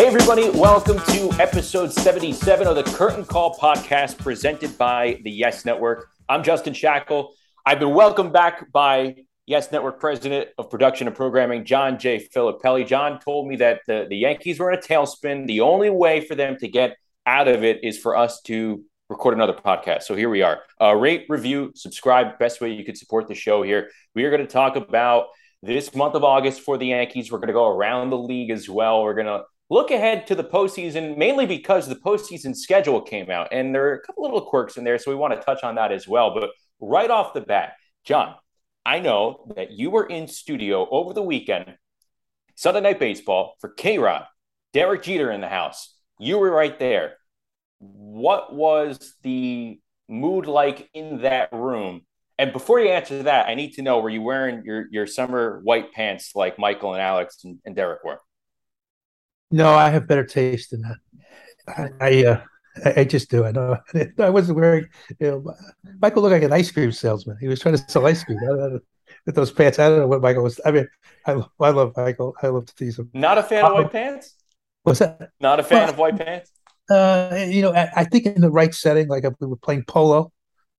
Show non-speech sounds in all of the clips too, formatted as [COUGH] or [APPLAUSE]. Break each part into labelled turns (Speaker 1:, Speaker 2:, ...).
Speaker 1: Hey, everybody, welcome to episode 77 of the Curtain Call podcast presented by the Yes Network. I'm Justin Shackil. I've been welcomed back by Yes Network President of Production and Programming, John J. Filippelli. John told me that the, the Yankees were in a tailspin. The only way for them to get out of it is for us to record another podcast. So here we are. Uh, rate, review, subscribe. Best way you could support the show here. We are going to talk about this month of August for the Yankees. We're going to go around the league as well. We're going to look ahead to the postseason, mainly because the postseason schedule came out, and there are a couple little quirks in there, so we want to touch on that as well. But right off the bat, John, I know that you were in studio over the weekend, Sunday Night Baseball for KayRod, Derek Jeter in the house. You were right there. What was the mood like in that room? And before you answer that, I need to know were you wearing your, your summer white pants like Michael and Alex and, and Derek were?
Speaker 2: No, I have better taste than that. I, I uh, I, just do. I know. [LAUGHS] I wasn't wearing. You know, Michael looked like an ice cream salesman. He was trying to sell ice cream with those pants. I don't know what Michael was. I mean, I, I love Michael. I love to tease him.
Speaker 1: Not a fan of white pants.
Speaker 2: What's that?
Speaker 1: Not a fan well, of white pants.
Speaker 2: Uh, you know, I, I, think in the right setting, like if we were playing polo,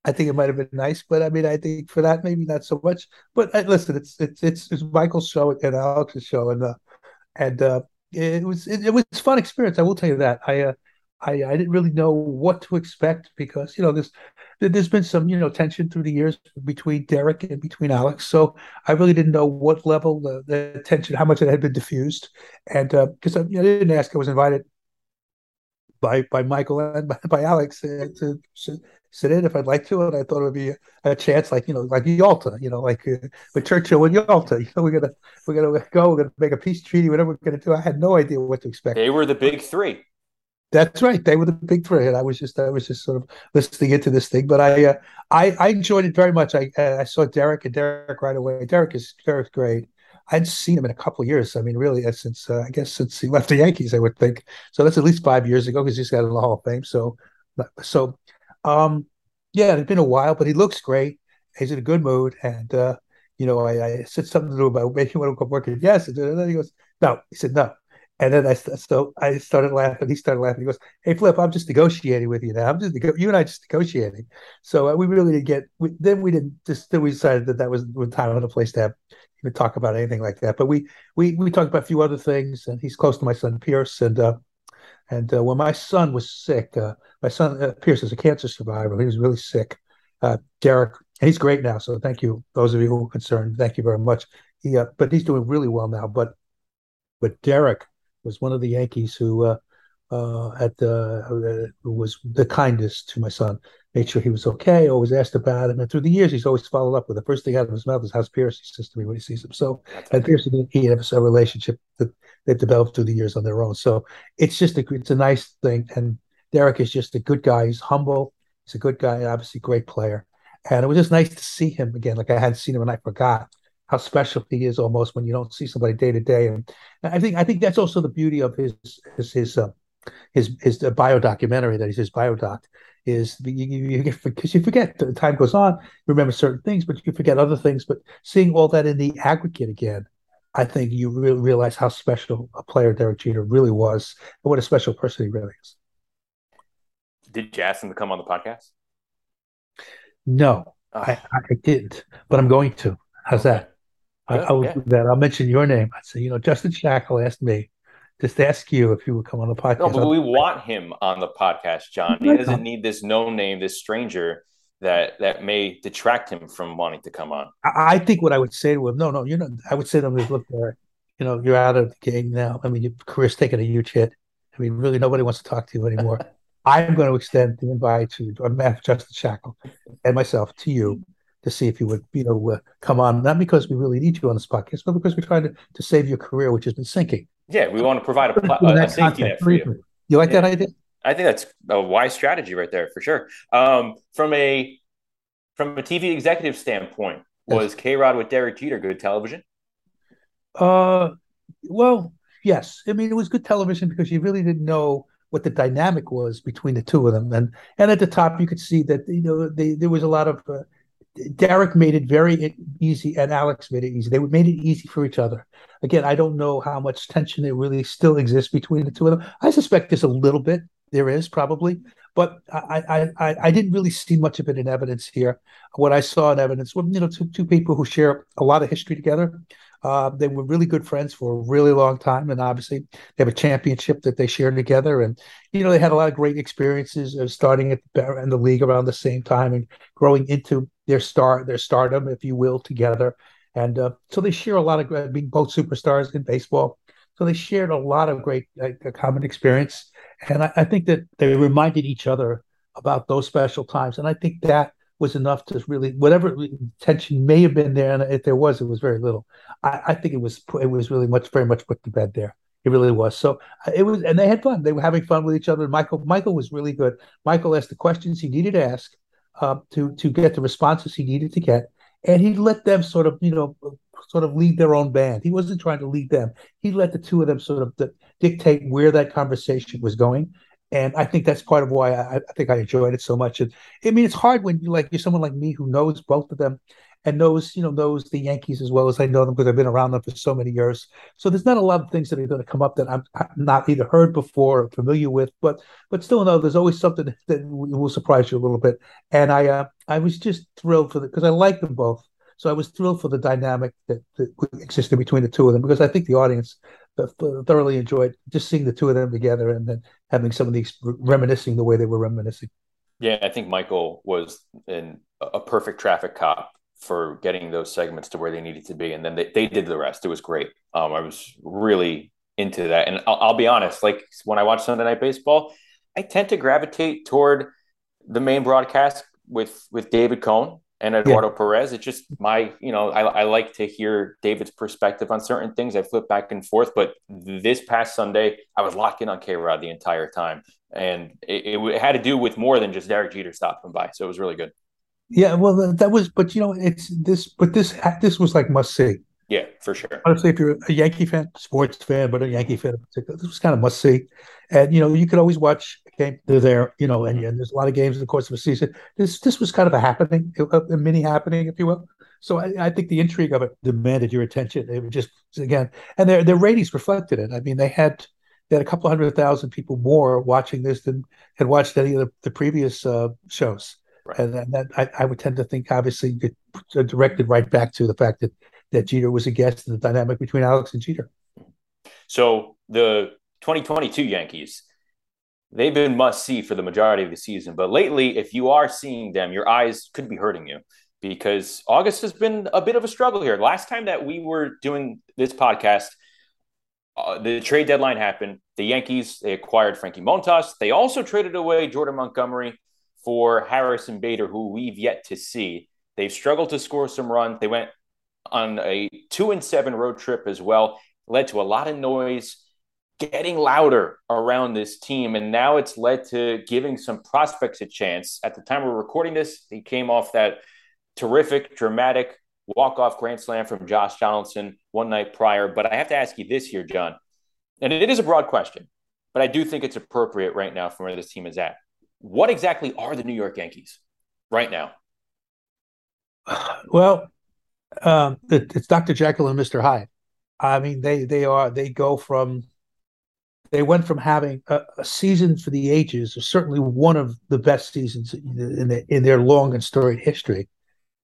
Speaker 2: I think it might have been nice. But I mean, I think for that, maybe not so much. But uh, listen, it's it's it's, it's Michael's show and Alex's show, and uh, and uh, it was it, it was fun experience. I will tell you that. I uh, I, I didn't really know what to expect because you know this there's been some you know tension through the years between Derek and between Alex, so I really didn't know what level the, the tension, how much it had been diffused, and because uh, I, I, didn't ask, I was invited by by Michael and by, by Alex uh, to, sit in if I'd like to, and I thought it would be a, a chance, like you know, like Yalta, you know, like uh, with Churchill and Yalta. [LAUGHS] You know, we're gonna we're gonna go, we're gonna make a peace treaty, whatever we're gonna do. I had no idea what to expect.
Speaker 1: They were the big three.
Speaker 2: That's right. They were the big three, and I was just I was just sort of listening into this thing. But I uh, I, I enjoyed it very much. I uh, I saw Derek and Derek right away. Derek is Derek's great. I hadn't seen him in a couple of years. I mean, really, uh, since uh, I guess since he left the Yankees, I would think. So that's at least five years ago because he's got in the Hall of Fame. So, so, um, yeah, it's been a while, but he looks great. He's in a good mood, and uh, you know, I, I said something to him about maybe you want to come work. Yes, and then he goes, no. He said no. And then I so I started laughing. He started laughing. He goes, "Hey, Flip, I'm just negotiating with you now. I'm just you and I just negotiating." So uh, we really didn't get. We, then we didn't just. Then we decided that that was the time and the place to have even talk about anything like that. But we we we talked about a few other things. And he's close to my son Pierce. And uh, and uh, when my son was sick, uh, my son uh, Pierce is a cancer survivor. He was really sick. Uh, Derek, and he's great now. So thank you, those of you who are concerned. Thank you very much. He, but he's doing really well now. But but Derek was one of the Yankees who uh, uh, at the uh, was the kindest to my son. Made sure he was okay. Always asked about him, and through the years, he's always followed up with the first thing out of his mouth is "How's Pierce?" He says to me when he sees him. So, and Pierce and he have a relationship that they've developed through the years on their own. So, it's just a it's a nice thing. And Derek is just a good guy. He's humble. He's a good guy. Obviously, great player. And it was just nice to see him again. Like I hadn't seen him, and I forgot how special he is almost when you don't see somebody day to day. And I think I think that's also the beauty of his his his uh, his his uh, bio documentary that he's his bio doc is you, you because you forget the time goes on, remember certain things, but you forget other things. But seeing all that in the aggregate again, I think you really realize how special a player Derek Jeter really was, and what a special person he really is.
Speaker 1: Did you ask him to come on the podcast?
Speaker 2: No, oh. I, I didn't, but I'm going to. How's that? I, I will yeah. do that. I'll mention your name. I'd say, you know, Justin Shackil asked me just ask you if you would come on the podcast.
Speaker 1: No, but we want him on the podcast, John. He doesn't need this no name, this stranger that that may detract him from wanting to come on.
Speaker 2: I, I think what I would say to him, no, no, you know, I would say to him, look, there, you know, you're out of the game now. I mean, your career's taking a huge hit. I mean, really, nobody wants to talk to you anymore. [LAUGHS] I'm going to extend the invite to Matt Justin Shackil and myself to you to see if you would, you know, uh, come on. Not because we really need you on this podcast, but because we're trying to, to save your career, which has been sinking.
Speaker 1: Yeah, we want to provide a, a, a safety net for you.
Speaker 2: You like
Speaker 1: yeah.
Speaker 2: that idea?
Speaker 1: I think that's a wise strategy right there for sure. Um, from a from a TV executive standpoint, was KayRod with Derek Jeter good television?
Speaker 2: Uh, well, yes. I mean, it was good television because you really didn't know what the dynamic was between the two of them, and and at the top you could see that you know they, there was a lot of uh, Derek made it very easy, and Alex made it easy. They made it easy for each other. Again, I don't know how much tension there really still exists between the two of them. I suspect there's a little bit. There is probably, but I, I, I didn't really see much of it in evidence here. What I saw in evidence were, you know, two, two people who share a lot of history together. Uh, they were really good friends for a really long time, and obviously they have a championship that they shared together. And you know, they had a lot of great experiences of starting at the, in the league around the same time and growing into their star, their stardom, if you will, together. And uh, so they share a lot of being both superstars in baseball. So they shared a lot of great common experience and I, I, think that they reminded each other about those special times. And I think that was enough to really, whatever tension may have been there, and if there was, it was very little. I, I think it was it was really much, very much put to bed there. It really was. So uh, it was, and they had fun. They were having fun with each other. Michael, Michael was really good. Michael asked the questions he needed to ask uh, to to get the responses he needed to get, and he let them sort of, you know, sort of lead their own band. He wasn't trying to lead them. He let the two of them sort of dictate where that conversation was going. And I think that's part of why I, I think I enjoyed it so much. And I mean, it's hard when you like you're someone like me who knows both of them and knows, you know, knows the Yankees as well as I know them because I've been around them for so many years. So there's not a lot of things that are going to come up that I'm, not either heard before or familiar with, but but still, no, there's always something that will surprise you a little bit. And I uh, I was just thrilled for the because I like them both. So I was thrilled for the dynamic that, that existed between the two of them because I think the audience thoroughly enjoyed just seeing the two of them together and then having some of these reminiscing the way they were reminiscing.
Speaker 1: Yeah, I think Michael was in a perfect traffic cop for getting those segments to where they needed to be, and then they, they did the rest. It was great. Um, I was really into that, and I'll, I'll be honest. Like when I watch Sunday Night Baseball, I tend to gravitate toward the main broadcast with with David Cone and Eduardo yeah. Perez. It's just my, you know, I, I, like to hear David's perspective on certain things. I flip back and forth, but this past Sunday, I was locked in on KayRod the entire time. And it, it, had to do with more than just Derek Jeter stopping by. So it was really good.
Speaker 2: Yeah, well, that was, but you know, it's this, but this, this was like must see.
Speaker 1: Yeah, for sure.
Speaker 2: Honestly, if you're a Yankee fan, sports fan, but a Yankee fan in particular, this was kind of must see. And you know, you could always watch game. They're there, you know, and, and there's a lot of games in the course of a season. This this was kind of a happening, a, a mini happening, if you will. So I, I, think the intrigue of it demanded your attention. It was just again, and their their ratings reflected it. I mean, they had they had a couple hundred thousand people more watching this than had watched any of the, the previous uh, shows. Right. And, and that I, I, would tend to think, obviously, it directed right back to the fact that that Jeter was a guest in the dynamic between Alex and Jeter.
Speaker 1: So the 2022 Yankees, they've been must see for the majority of the season. But lately, if you are seeing them, your eyes could be hurting you because August has been a bit of a struggle here. Last time that we were doing this podcast, uh, the trade deadline happened. The Yankees they acquired Frankie Montas. They also traded away Jordan Montgomery for Harrison Bader, who we've yet to see. They've struggled to score some runs. They went on a two and seven road trip as well. Led to a lot of noise getting louder around this team. And now it's led to giving some prospects a chance. At the time we're recording this, he came off that terrific, dramatic walk-off grand slam from Josh Donaldson one night prior. But I have to ask you this here, John, and it is a broad question, but I do think it's appropriate right now from where this team is at. What exactly are the New York Yankees right now? [SIGHS]
Speaker 2: Well, um, it's Dr. Jekyll and Mr. Hyde. I mean, they they are they go from they went from having a, a season for the ages, certainly one of the best seasons in, the, in their long and storied history,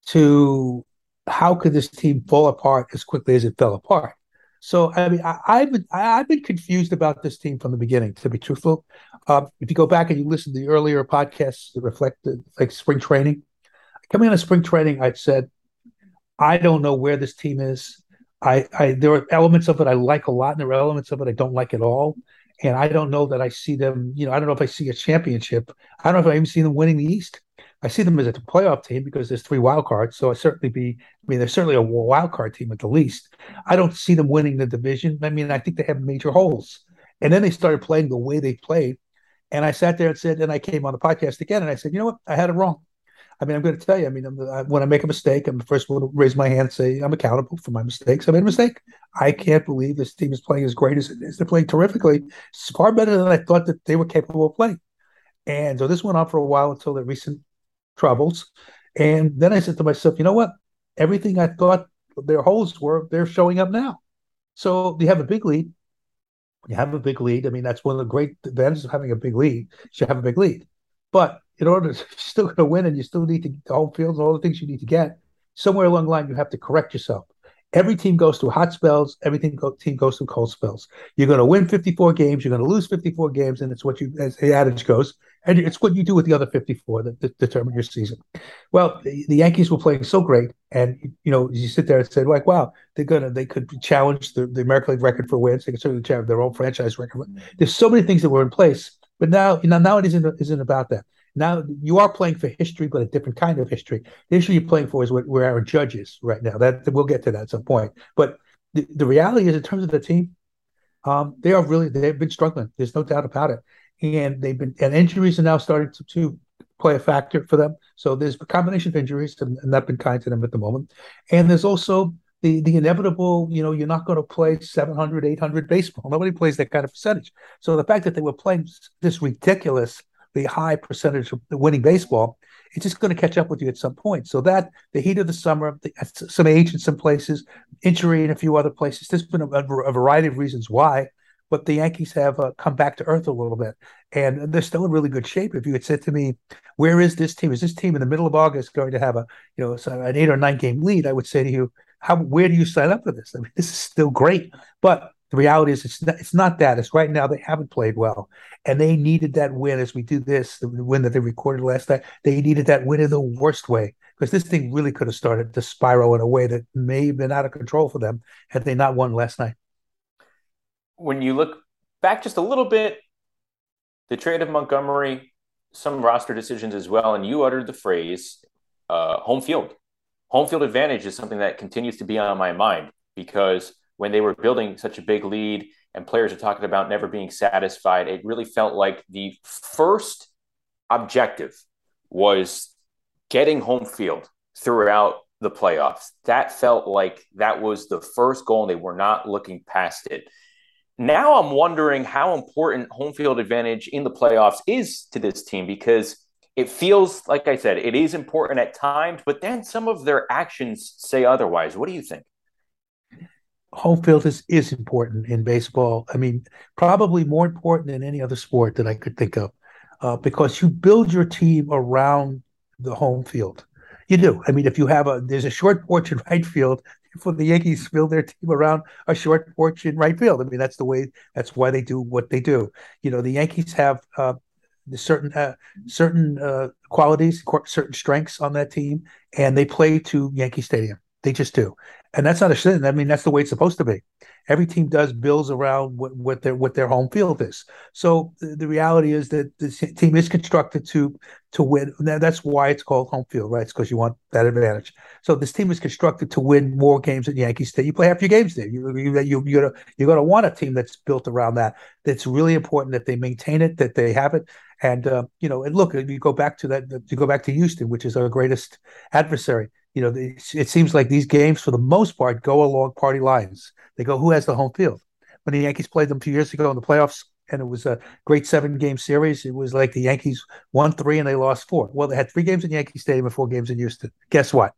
Speaker 2: to how could this team fall apart as quickly as it fell apart? So I mean, I, have been I, have been confused about this team from the beginning. To be truthful, um, if you go back and you listen to the earlier podcasts that reflect the, like spring training, coming out of spring training, I said I don't know where this team is. I, I there are elements of it I like a lot, and there are elements of it I don't like at all. And I don't know that I see them. You know, I don't know if I see a championship. I don't know if I even see them winning the East. I see them as a playoff team because there's three wild cards. So I certainly be. I mean, they're certainly a wild card team at the least. I don't see them winning the division. I mean, I think they have major holes. And then they started playing the way they played. And I sat there and said, and I came on the podcast again, and I said, you know what, I had it wrong. I mean, I'm going to tell you. I mean, I, when I make a mistake, I'm the first one to raise my hand and say I'm accountable for my mistakes. I made a mistake. I can't believe this team is playing as great as it is. They're playing terrifically. It's far better than I thought that they were capable of playing. And so this went on for a while until the recent troubles. And then I said to myself, you know what? Everything I thought their holes were, they're showing up now. So you have a big lead. You have a big lead. I mean, that's one of the great advantages of having a big lead. You have a big lead. But in order to [LAUGHS] still going to win and you still need to the home field and all the things you need to get, somewhere along the line, you have to correct yourself. Every team goes through hot spells. Every team, go, team goes through cold spells. You're going to win 54 games. You're going to lose 54 games, and it's what you, as the adage goes, and it's what you do with the other 54 that, that determine your season. Well, the, the, Yankees were playing so great, and you know, you sit there and say, like, wow, they're gonna, they could challenge the, the American League record for wins. They could certainly challenge their own franchise record. Mm-hmm. There's so many things that were in place, but now, you know, now it isn't isn't about that. Now you are playing for history, but a different kind of history. The issue you're playing for is what, where our judge is right now. That we'll get to that at some point. But the, the reality is, in terms of the team, um, they are really they've been struggling. There's no doubt about it, and they've been and injuries are now starting to, to play a factor for them. So there's a combination of injuries, and, and not been kind to them at the moment. And there's also the the inevitable, you know, you're not going to play 700, 800 baseball. Nobody plays that kind of percentage. So the fact that they were playing this ridiculous the high percentage of winning baseball, it's just going to catch up with you at some point. So that the heat of the summer, the, some age in some places, injury in a few other places. There's been a, a variety of reasons why, but the Yankees have uh, come back to earth a little bit, and they're still in really good shape. If you had said to me, "Where is this team? Is this team in the middle of August going to have a you know an eight or nine game lead?" I would say to you, "How? Where do you sign up for this? I mean, this is still great, but." The reality is, it's not, it's not that. It's right now they haven't played well, and they needed that win. As we do this, the win that they recorded last night, they needed that win in the worst way because this thing really could have started to spiral in a way that may have been out of control for them had they not won last night.
Speaker 1: When you look back just a little bit, the trade of Montgomery, some roster decisions as well, and you uttered the phrase uh, "home field." Home field advantage is something that continues to be on my mind because when they were building such a big lead and players are talking about never being satisfied, it really felt like the first objective was getting home field throughout the playoffs. That felt like that was the first goal, and they were not looking past it. Now I'm wondering how important home field advantage in the playoffs is to this team because it feels like I said, it is important at times, but then some of their actions say otherwise. What do you think?
Speaker 2: home field is, is important in baseball. I mean, probably more important than any other sport that I could think of, uh, because you build your team around the home field. You do. I mean, if you have a there's a short porch in [LAUGHS] right field, for the Yankees build their team around a short porch in right field. I mean, that's the way. That's why they do what they do. You know, the Yankees have uh, certain uh, certain uh, qualities, certain strengths on that team, and they play to Yankee Stadium. They just do, and that's not a sin. I mean, that's the way it's supposed to be. Every team does builds around what, what their what their home field is. So the, the reality is that the team is constructed to to win. That's why it's called home field, right? It's because you want that advantage. So this team is constructed to win more games at Yankee Stadium. You play half your games there. You you you you're gonna you're gonna want a team that's built around that. That's really important that they maintain it, that they have it. And uh, you know, and look, you go back to that. You go back to Houston, which is our greatest adversary you know, it seems like these games, for the most part, go along party lines. They go, who has the home field? When the Yankees played them two years ago in the playoffs, and it was a great seven game series, it was like the Yankees won three and they lost four. Well, they had three games in Yankee Stadium and four games in Houston. Guess what?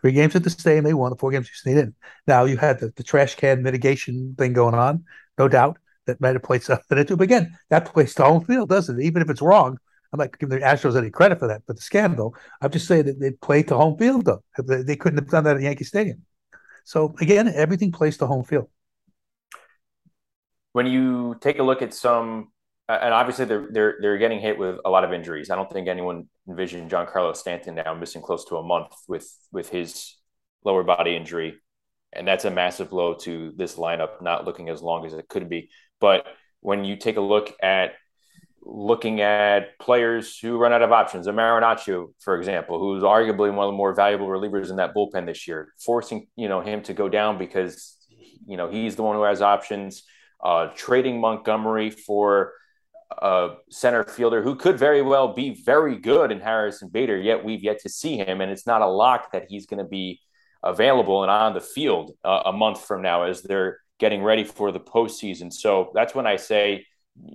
Speaker 2: Three games at the stadium, they won. The four games Houston, they didn't. Now you had the, the trash can mitigation thing going on, no doubt. That might have played something into it. But again, that plays to home field, doesn't it? Even if it's wrong, I'm not giving the Astros any credit for that, but the scandal. I'm just saying that they played to home field though. They, they couldn't have done that at Yankee Stadium. So again, everything plays to home field.
Speaker 1: When you take a look at some, and obviously they're they're they're getting hit with a lot of injuries. I don't think anyone envisioned Giancarlo Stanton now missing close to a month with with his lower body injury, and that's a massive blow to this lineup not looking as long as it could be. But when you take a look at looking at players who run out of options, a for example, who's arguably one of the more valuable relievers in that bullpen this year, forcing you know him to go down because you know he's the one who has options. Uh, trading Montgomery for a center fielder who could very well be very good in Harrison Bader, yet we've yet to see him, and it's not a lock that he's going to be available and on the field uh, a month from now as they're getting ready for the postseason. So that's when I say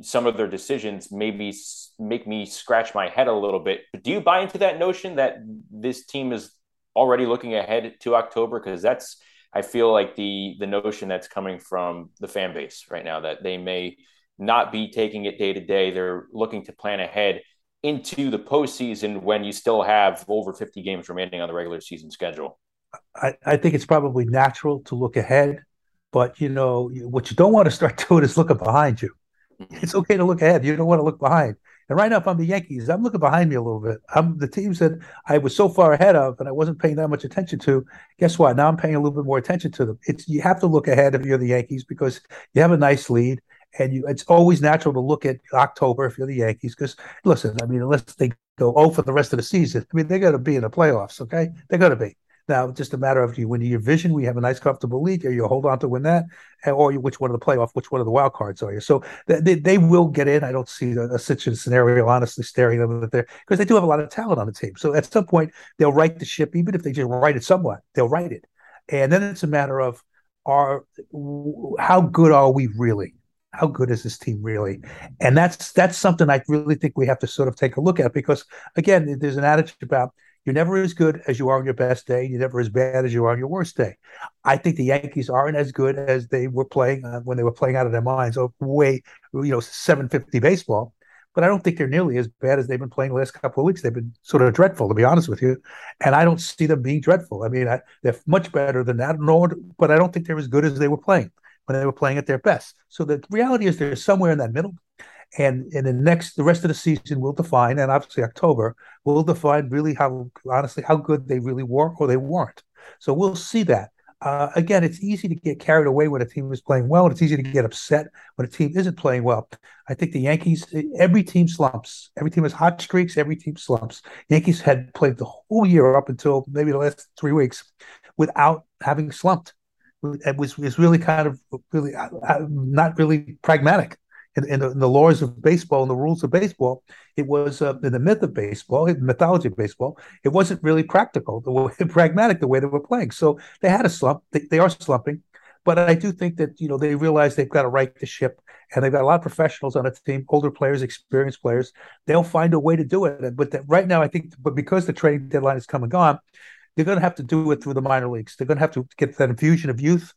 Speaker 1: some of their decisions maybe make me scratch my head a little bit. But do you buy into that notion that this team is already looking ahead to October? Because that's I feel like the the notion that's coming from the fan base right now that they may not be taking it day to day. They're looking to plan ahead into the postseason when you still have over 50 games remaining on the regular season schedule.
Speaker 2: I, I think it's probably natural to look ahead, but you know what you don't want to start [LAUGHS] doing is looking behind you. It's okay to look ahead. You don't want to look behind. And right now, if I'm the Yankees, I'm looking behind me a little bit. I'm the teams that I was so far ahead of and I wasn't paying that much attention to. Guess what? Now I'm paying a little bit more attention to them. It's you have to look ahead if you're the Yankees because you have a nice lead and you, it's always natural to look at October if you're the Yankees. Because listen, I mean, unless they go oh for the rest of the season, I mean, they're going to be in the playoffs. Okay, they're going to be. Now, just a matter of you when your vision, we have a nice, comfortable lead, or you hold on to win that, or you, which one of the playoff, which one of the wild cards are you? So they, they will get in. I don't see a, a scenario, honestly, staring them at there because they do have a lot of talent on the team. So at some point, they'll right the ship, even if they just write it somewhat, they'll write it. And then it's a matter of are how good are we really? how good is this team really? And that's that's something I really think we have to sort of take a look at because again, there's an adage about you're never as good as you are on your best day. You're never as bad as you are on your worst day. I think the Yankees aren't as good as they were playing uh, when they were playing out of their minds. Oh, way, you know, 750 baseball. But I don't think they're nearly as bad as they've been playing the last couple of weeks. They've been sort of dreadful, to be honest with you. And I don't see them being dreadful. I mean, I, they're much better than that, nor, but I don't think they're as good as they were playing when they were playing at their best. So the reality is they're somewhere in that middle. And in the next, the rest of the season will define, and obviously October will define really how, honestly, how good they really were or they weren't. So we'll see that. Uh, again, it's easy to get carried away when a team is playing well, and it's easy to get upset when a team isn't playing well. I think the Yankees, every team slumps. Every team has hot streaks. Every team slumps. Yankees had played the whole year up until maybe the last three weeks without having slumped it was was really kind of really uh, uh, not really pragmatic in, in, the, in, the, laws of baseball and the rules of baseball. It was uh, in the myth of baseball, the mythology of baseball. It wasn't really practical, the way, [LAUGHS] pragmatic the way they were playing. So they had a slump. They, they are slumping, but I do think that you know they realize they've got to right the ship, and they've got a lot of professionals on the team, older players, experienced players. They'll find a way to do it. But that, right now, I think, but because the trading deadline is come and gone, they're going to have to do it through the minor leagues. They're going to have to get that infusion of youth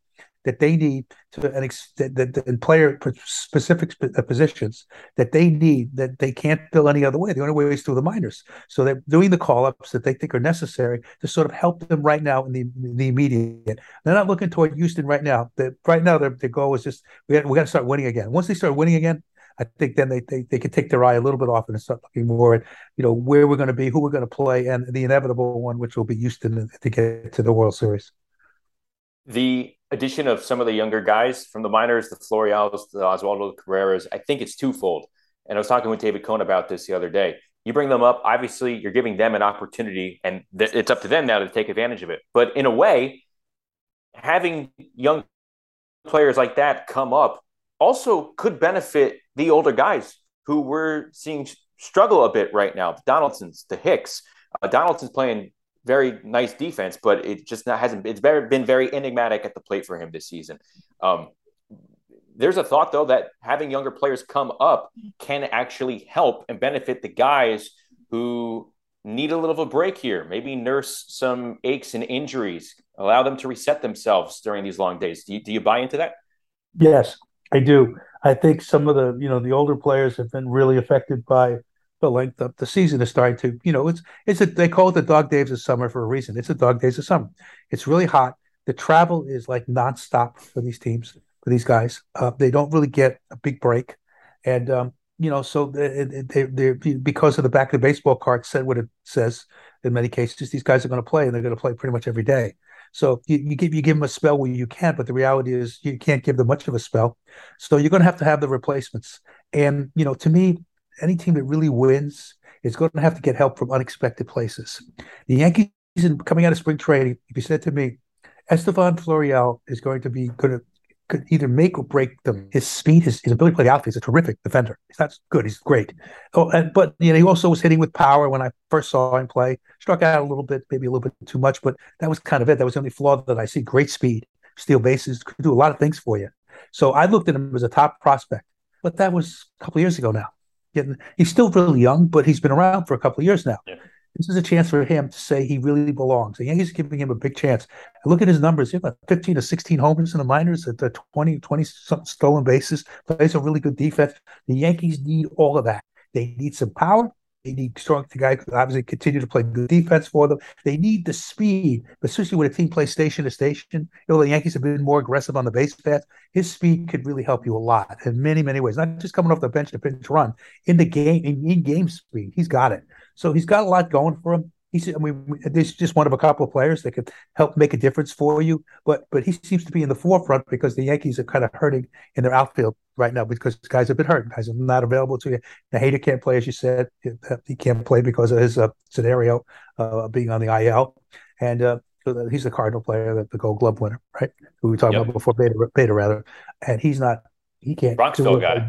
Speaker 2: that they need to and that, in player specific uh, positions that they need that they can't fill any other way. The only way is through the minors. So they're doing the call ups that they think are necessary to sort of help them right now in the the immediate. They're not looking toward Houston right now. They, right now, their, their goal is just we got, we got to start winning again. Once they start winning again, I think then they, they they can take their eye a little bit off and start looking more at you know where we're going to be, who we're going to play, and the inevitable one, which will be Houston to get to the World Series.
Speaker 1: The addition of some of the younger guys from the minors, the Florials, the Oswaldo Cabreras, I think it's twofold. And I was talking with David Cone about this the other day. You bring them up, obviously, you're giving them an opportunity, and th- it's up to them now to take advantage of it. But in a way, having young players like that come up also could benefit the older guys who we're seeing struggle a bit right now. The Donaldsons, the Hicks. Uh, Donaldson's playing very nice defense, but it just not, hasn't. It's very, been very enigmatic at the plate for him this season. Um, there's a thought though that having younger players come up can actually help and benefit the guys who need a little of a break here. Maybe nurse some aches and injuries, allow them to reset themselves during these long days. Do you, do you buy into that?
Speaker 2: Yes, I do. I think some of the you know the older players have been really affected by the length of the season is starting to you know it's it's a they call it the dog days of summer for a reason. It's the dog days of summer. It's really hot. The travel is like nonstop for these teams for these guys. Uh, they don't really get a big break, and um, you know so they, they, because of the back of the baseball card said what it says in many cases. These guys are going to play and they're going to play pretty much every day. So you, you, give you give them a spell where you can, but the reality is you can't give them much of a spell. So you're going to have to have the replacements. And you know, to me, any team that really wins is going to have to get help from unexpected places. The Yankees, coming out of spring training, if you said to me, Estevan Florial is going to be going to could either make or break them. His speed, his, his ability to play the outfield, he's a terrific defender. He's not good, he's great. Oh, and, but you know, he also was hitting with power when I first saw him play. Struck out a little bit, maybe a little bit too much, but that was kind of it. That was the only flaw that I see. Great speed, steal bases, could do a lot of things for you. So I looked at him as a top prospect. but that was a couple years ago now. Getting, he's still really young, but he's been around for a couple of years now. Yeah. This is a chance for him to say he really belongs. The Yankees are giving him a big chance. look at his numbers. He got 15 to 16 homers in the minors at the 20, 20 something stolen bases. Plays a really good defense. The Yankees need all of that. They need some power. Need strong the guy obviously continue to play good defense for them. They need the speed, especially when a team plays station to station. You know, the Yankees have been more aggressive on the base path. His speed could really help you a lot in many, many ways. Not just coming off the bench to pinch run in the game, in game speed. He's got it. So he's got a lot going for him. He's, I mean, this is just one of a couple of players that could help make a difference for you. But but he seems to be in the forefront because the Yankees are kind of hurting in their outfield right now because guys have been hurt. Guys are not available to you. The Bader can't play, as you said. He can't play because of his uh, scenario uh, being on the IL. And uh, he's the Cardinal player, the, the Gold Glove winner, right? Who we talked yep. about before, Beta, Beta rather. And he's not. He can't.
Speaker 1: Bronxville guy.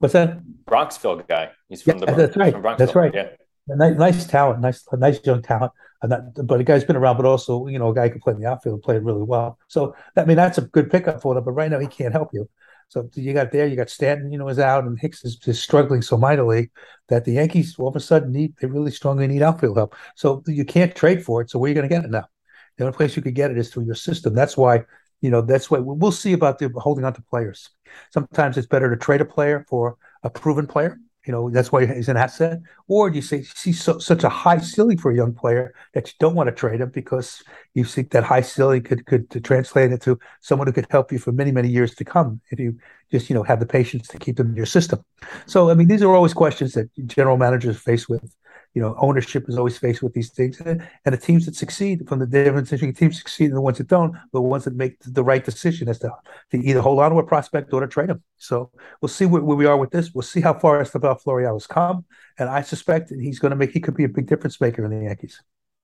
Speaker 2: What's that?
Speaker 1: Bronxville guy. He's from
Speaker 2: yeah, the. That's right. That's right. Yeah nice, nice talent, nice, nice young talent. And that, but a guy's been around, but also, you know, a guy can play in the outfield, play really well. So I mean, that's a good pickup for them. But right now, he can't help you. So you got there, you got Stanton, you know, is out, and Hicks is, is struggling so mightily that the Yankees all of a sudden need they really strongly need outfield help. So you can't trade for it. So where are you going to get it now? The only place you could get it is through your system. That's why, you know, that's why we'll see about the holding on to players. Sometimes it's better to trade a player for a proven player you know that's why he's an asset. Or do you say see so, such a high ceiling for a young player that you don't want to trade him because you think that high ceiling could could translate into someone who could help you for many many years to come if you just you know have the patience to keep them in your system. So I mean these are always questions that general managers face with you know, ownership is always faced with these things, and, the teams that succeed from the difference between teams succeed and the ones that don't, the ones that make the right decision as to, to either hold on to a prospect or to trade him. So we'll see where, where we are with this. We'll see how far Estevan Florial has come, and I suspect he's going to make he could be a big difference maker in the Yankees.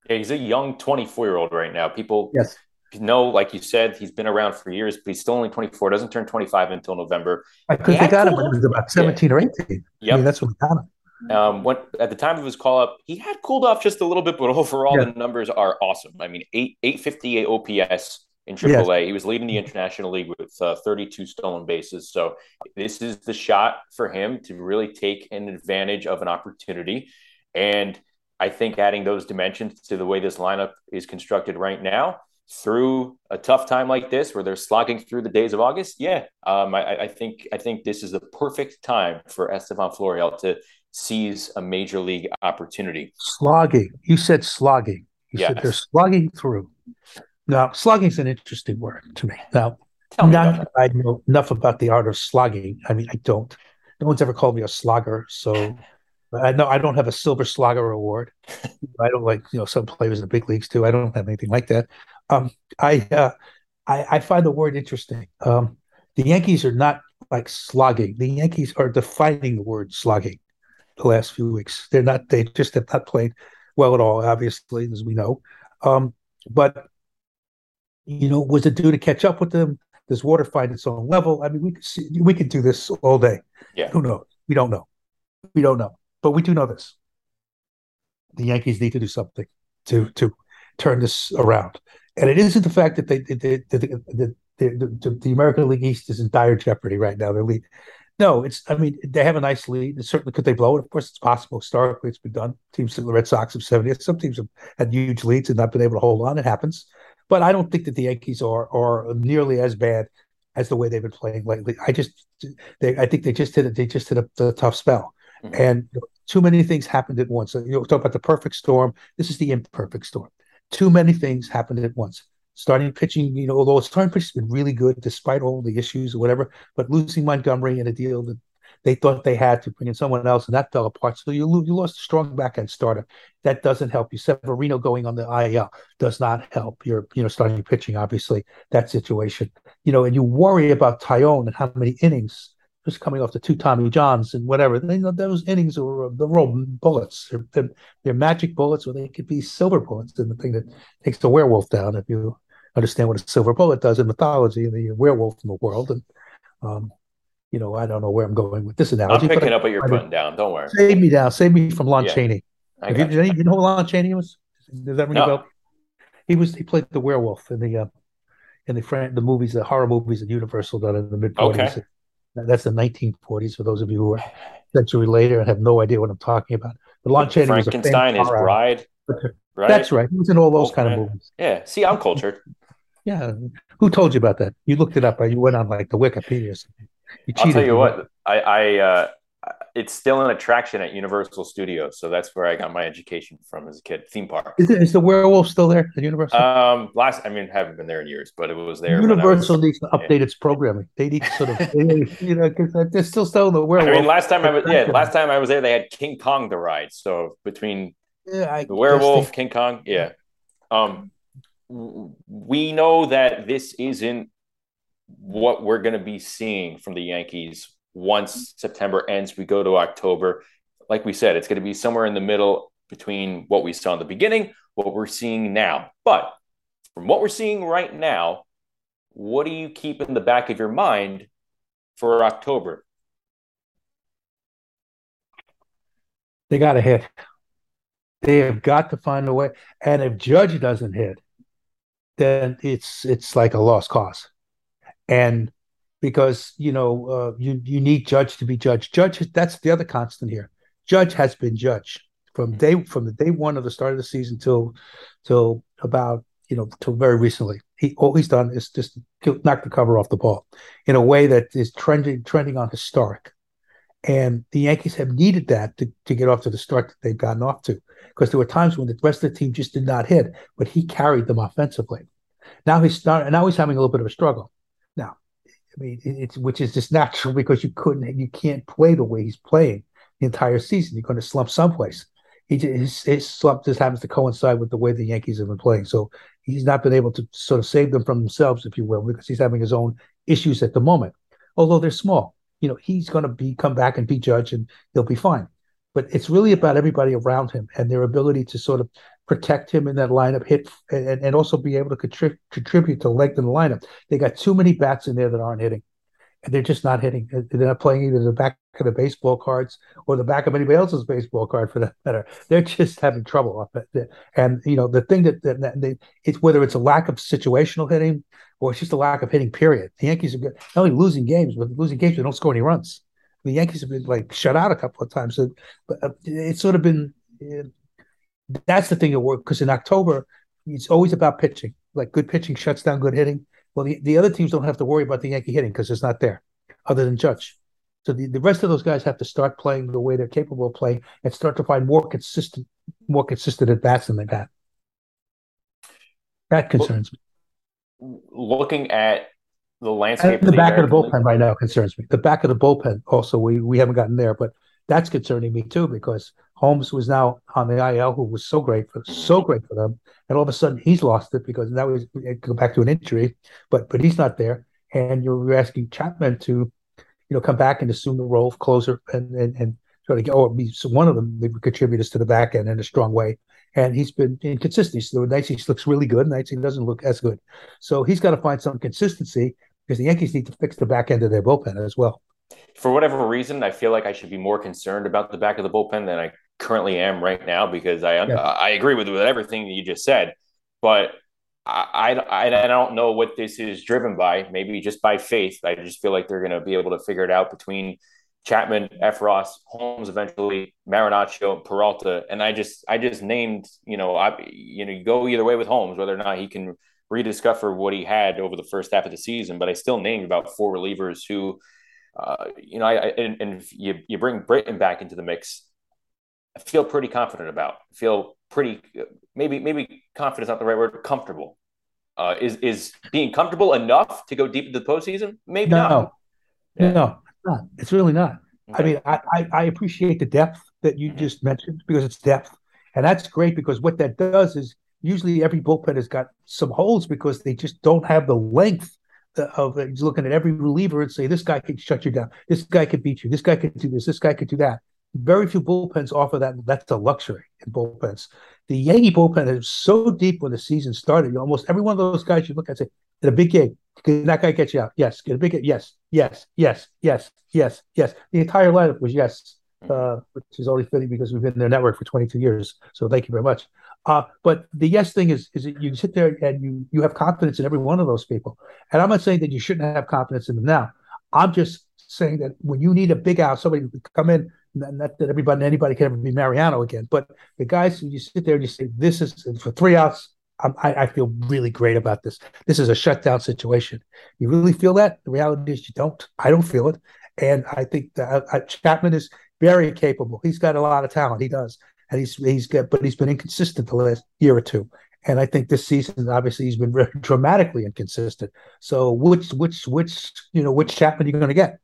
Speaker 1: Yeah, he's a young 24 year old right now. People
Speaker 2: yes
Speaker 1: know, like you said, he's been around for years, but he's still only 24. Doesn't turn 25 until November.
Speaker 2: I think they got him when he was about 17 yeah. or 18. Yeah, I mean, that's what we got him.
Speaker 1: Um, at the time of his call up, he had cooled off just a little bit, but [LAUGHS] overall yeah. the numbers are awesome. I mean, eight eight fifty eight OPS in AAA. Yes. He was leading the International League with uh, 32 stolen bases. So this is the shot for him to really take an advantage of an opportunity. And I think adding those dimensions to the way this lineup is constructed right now through a tough time like this where they're slogging through the days of August, yeah, um, I, I, think I think this is the perfect time for Estevan Florial to sees a major league opportunity.
Speaker 2: Slogging. You said slogging. You yes. said they're slogging through. Now, slogging is an interesting word to me. Now, Tell not I know enough about the art of slogging. I mean, I don't. No one's ever called me a slogger, so [LAUGHS] I know I don't have a silver slogger award. [LAUGHS] I don't like you know some players in the big leagues too. I don't have anything like that. Um, I, uh, I I find the word interesting. Um, the Yankees are not like slogging. The Yankees are defining the word slogging the last few weeks. They're not. They just have not played well at all. Obviously, as we know. Um, but you know, was it due to catch up with them? Does water find its own level? I mean, we could see, we could do this all day.
Speaker 1: Yeah.
Speaker 2: Who knows? We don't know. We don't know. But we do know this. The Yankees need to do something to to turn this around. And it isn't the fact that they, they, they, they the, the, the, the, American League East is in dire jeopardy right now. They're lead, no, it's. I mean, they have a nice lead. certainly, could they blow it? Of course, it's possible. Historically, it's been done. Teams, like the Red Sox have seventy. Some teams have had huge leads and not been able to hold on. It happens. But I don't think that the Yankees are are nearly as bad as the way they've been playing lately. I just, they, I think they just hit it. They just hit a, a tough spell, mm-hmm. and too many things happened at once. You know, talk about the perfect storm. This is the imperfect storm. Too many things happened at once starting pitching, you know, although starting pitching has been really good despite all the issues or whatever, but losing Montgomery in a deal that they thought they had to bring in someone else, and that fell apart. So you you lost a strong back end starter. That doesn't help you. Severino going on the IL does not help your you know starting pitching. Obviously, that situation. You know, and you worry about Taillon and how many innings just coming off the two Tommy Johns and whatever. You know, those innings are uh, the roll bullets. They're, they're, they're, magic bullets, or they could be silver bullets. And the thing that takes the werewolf down if you understand what a silver bullet does in mythology and the werewolf in the world. And um, you know, I don't know where I'm going with this analogy.
Speaker 1: I'm picking up what you're putting down. Don't worry.
Speaker 2: Save me down. Save me from Lon yeah, Chaney. You, you, know who Lon Chaney was? Does that ring no. a bell? He was. He played the werewolf in the uh, in the the movies, the horror movies at Universal done in the mid 40s. Okay. That's the 1940s. For those of you who are century later and have no idea what I'm talking about, but Lon Chaney was a
Speaker 1: Frankenstein, his bride.
Speaker 2: Right? That's right. He was in all those kind of movies.
Speaker 1: Yeah. See, I'm cultured.
Speaker 2: Yeah. Who told you about that? You looked it up, right? You went on like the Wikipedia.
Speaker 1: You I'll tell you what. I, I uh, it's still an attraction at Universal Studios, so that's where I got my education from as a kid. Theme park.
Speaker 2: Is, it, is the werewolf still there at Universal?
Speaker 1: Um, last I mean, haven't been there in years, but it was there.
Speaker 2: Universal was, needs to update yeah. its programming. They need to sort of, you know, because they're still selling the werewolf.
Speaker 1: I mean, last time I was, yeah, last time I was there, they had King Kong the ride. So between yeah, I the werewolf, King Kong, yeah. Um, we know that this isn't what we're going to be seeing from the Yankees once September ends. We go to October. Like we said, it's going to be somewhere in the middle between what we saw in the beginning, what we're seeing now. But from what we're seeing right now, what do you keep in the back of your mind for October?
Speaker 2: They got to hit. They have got to find a way. And if Judge doesn't hit, then it's it's like a lost cause. And because you know uh, you you need Judge to be Judge. Judge that's the other constant here. Judge has been Judge from day from the day one of the start of the season till till about you know till very recently. He all he's done is just knock the cover off the ball in a way that is trending trending on historic. And the Yankees have needed that to, to get off to the start that they've gotten off to. Because there were times when the rest of the team just did not hit, but he carried them offensively. Now he's starting, now he's having a little bit of a struggle. Now, I mean, it's which is just natural because you couldn't, you can't play the way he's playing the entire season. You're going to slump someplace. He his, his slump just happens to coincide with the way the Yankees have been playing. So he's not been able to sort of save them from themselves, if you will, because he's having his own issues at the moment, although they're small you know, he's going to be come back and be judge and he'll be fine. But it's really about everybody around him and their ability to sort of protect him in that lineup, hit and, and also be able to contrib- contribute to lengthen the lineup. They got too many bats in there that aren't hitting. And they're just not hitting. They're not playing either the back of the baseball cards or the back of anybody else's baseball card for that matter. They're just having trouble. And you know, the thing that, that, that they, it's whether it's a lack of situational hitting or it's just a lack of hitting. Period. The Yankees are good, not only losing games, but losing games they don't score any runs. The Yankees have been like shut out a couple of times, so, but uh, it's sort of been. Uh, that's the thing that works because in October it's always about pitching. Like good pitching shuts down good hitting. Well, the, the other teams don't have to worry about the Yankee hitting because it's not there, other than Judge. So the, the rest of those guys have to start playing the way they're capable of playing and start to find more consistent, more consistent at bats than they got. That concerns me
Speaker 1: looking at the landscape.
Speaker 2: the, the back of the bullpen League. right now concerns me. The back of the bullpen also we we haven't gotten there, but that's concerning me too because Holmes was now on the IL, who was so great for so mm-hmm. great for them, and all of a sudden he's lost it because now he's eh, go back to an injury, but but he's not there, and you're asking Chapman to, you know, come back and assume the role of closer and and and try to get or be one of them the contributors to the back end in a strong way and he's been inconsistent. So nights he looks really good, nights he doesn't look as good. So he's got to find some consistency because the Yankees need to fix the back end of their bullpen as well.
Speaker 1: For whatever reason, I feel like I should be more concerned about the back of the bullpen than I currently am right now because I yeah. I agree with, with everything that you just said, but I, I, I don't know what this is driven by. Maybe just by faith. I just feel like they're going to be able to figure it out between Chapman, Effross, Holmes, eventually Marinaccio, Peralta, and I just I just named you know I you know you go either way with Holmes whether or not he can rediscover what he had over the first half of the season, but I still named about four relievers who, uh, you know, I, I and, and you you bring Britton back into the mix, feel pretty confident about. Feel pretty maybe maybe confident is not the right word. Comfortable. Uh, is is being comfortable enough to go deep into the postseason? Maybe
Speaker 2: no,
Speaker 1: not.
Speaker 2: Yeah. No, not. It's really not. Okay. I mean, I, I, I appreciate the depth that you mm-hmm. just mentioned because it's depth, and that's great because what that does is usually every bullpen has got some holes because they just don't have the length of he's looking at every reliever and say this guy can shut you down, this guy can beat you, this guy can do this, this guy can do that. Very few bullpens offer that. That's a luxury in bullpens. The Yankee bullpen is so deep when the season started. Almost every one of those guys you look at say, in a big game, can that guy get you out? Yes. Get a big game. Yes. Yes. Yes. Yes. Yes. Yes. The entire lineup was yes, uh, which is only fitting because we've been in their network for 22 years. So thank you very much. Uh, but the yes thing is, is that you sit there and you you have confidence in every one of those people. And I'm not saying that you shouldn't have confidence in them now. I'm just saying that when you need a big out, somebody to come in. Not that everybody, anybody can ever be Mariano again, but the guys who you sit there and you say, "This is for three outs. I, I feel really great about this. This is a shutdown situation. You really feel that? The reality is you don't. I don't feel it, and I think that uh, Chapman is very capable. He's got a lot of talent. He does, and he's he's got, but he's been inconsistent the last year or two. And I think this season, obviously, he's been very [LAUGHS] dramatically inconsistent. So which which which you know which Chapman are you going to get?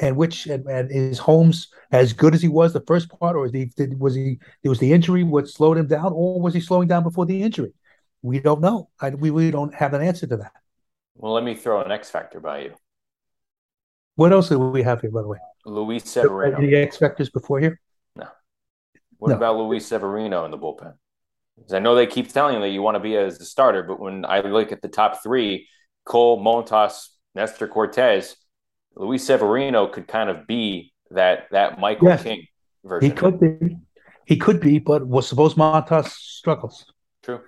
Speaker 2: And which and, and is Holmes as good as he was the first part, or he, did, was he? It was the injury what slowed him down, or was he slowing down before the injury? We don't know. I, we we don't have an answer to that.
Speaker 1: Well, let me throw an X factor by you.
Speaker 2: What else do we have here, by the way?
Speaker 1: Luis Severino.
Speaker 2: Any X factors before here?
Speaker 1: No. What no. about Luis Severino in the bullpen? Because I know they keep telling you that you want to be as the starter, but when I look at the top three, Cole, Montas, Nestor Cortes, Luis Severino could kind of be that that Michael yes, King version.
Speaker 2: He could be. He could be, but was suppose Montas struggles.
Speaker 1: True.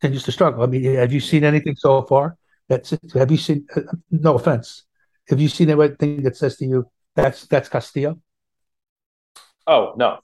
Speaker 2: Continues to struggle. I mean, have you seen anything so far? That's have you seen? Uh, no offense. Have you seen anything that says to you that's that's Castillo?
Speaker 1: Oh no,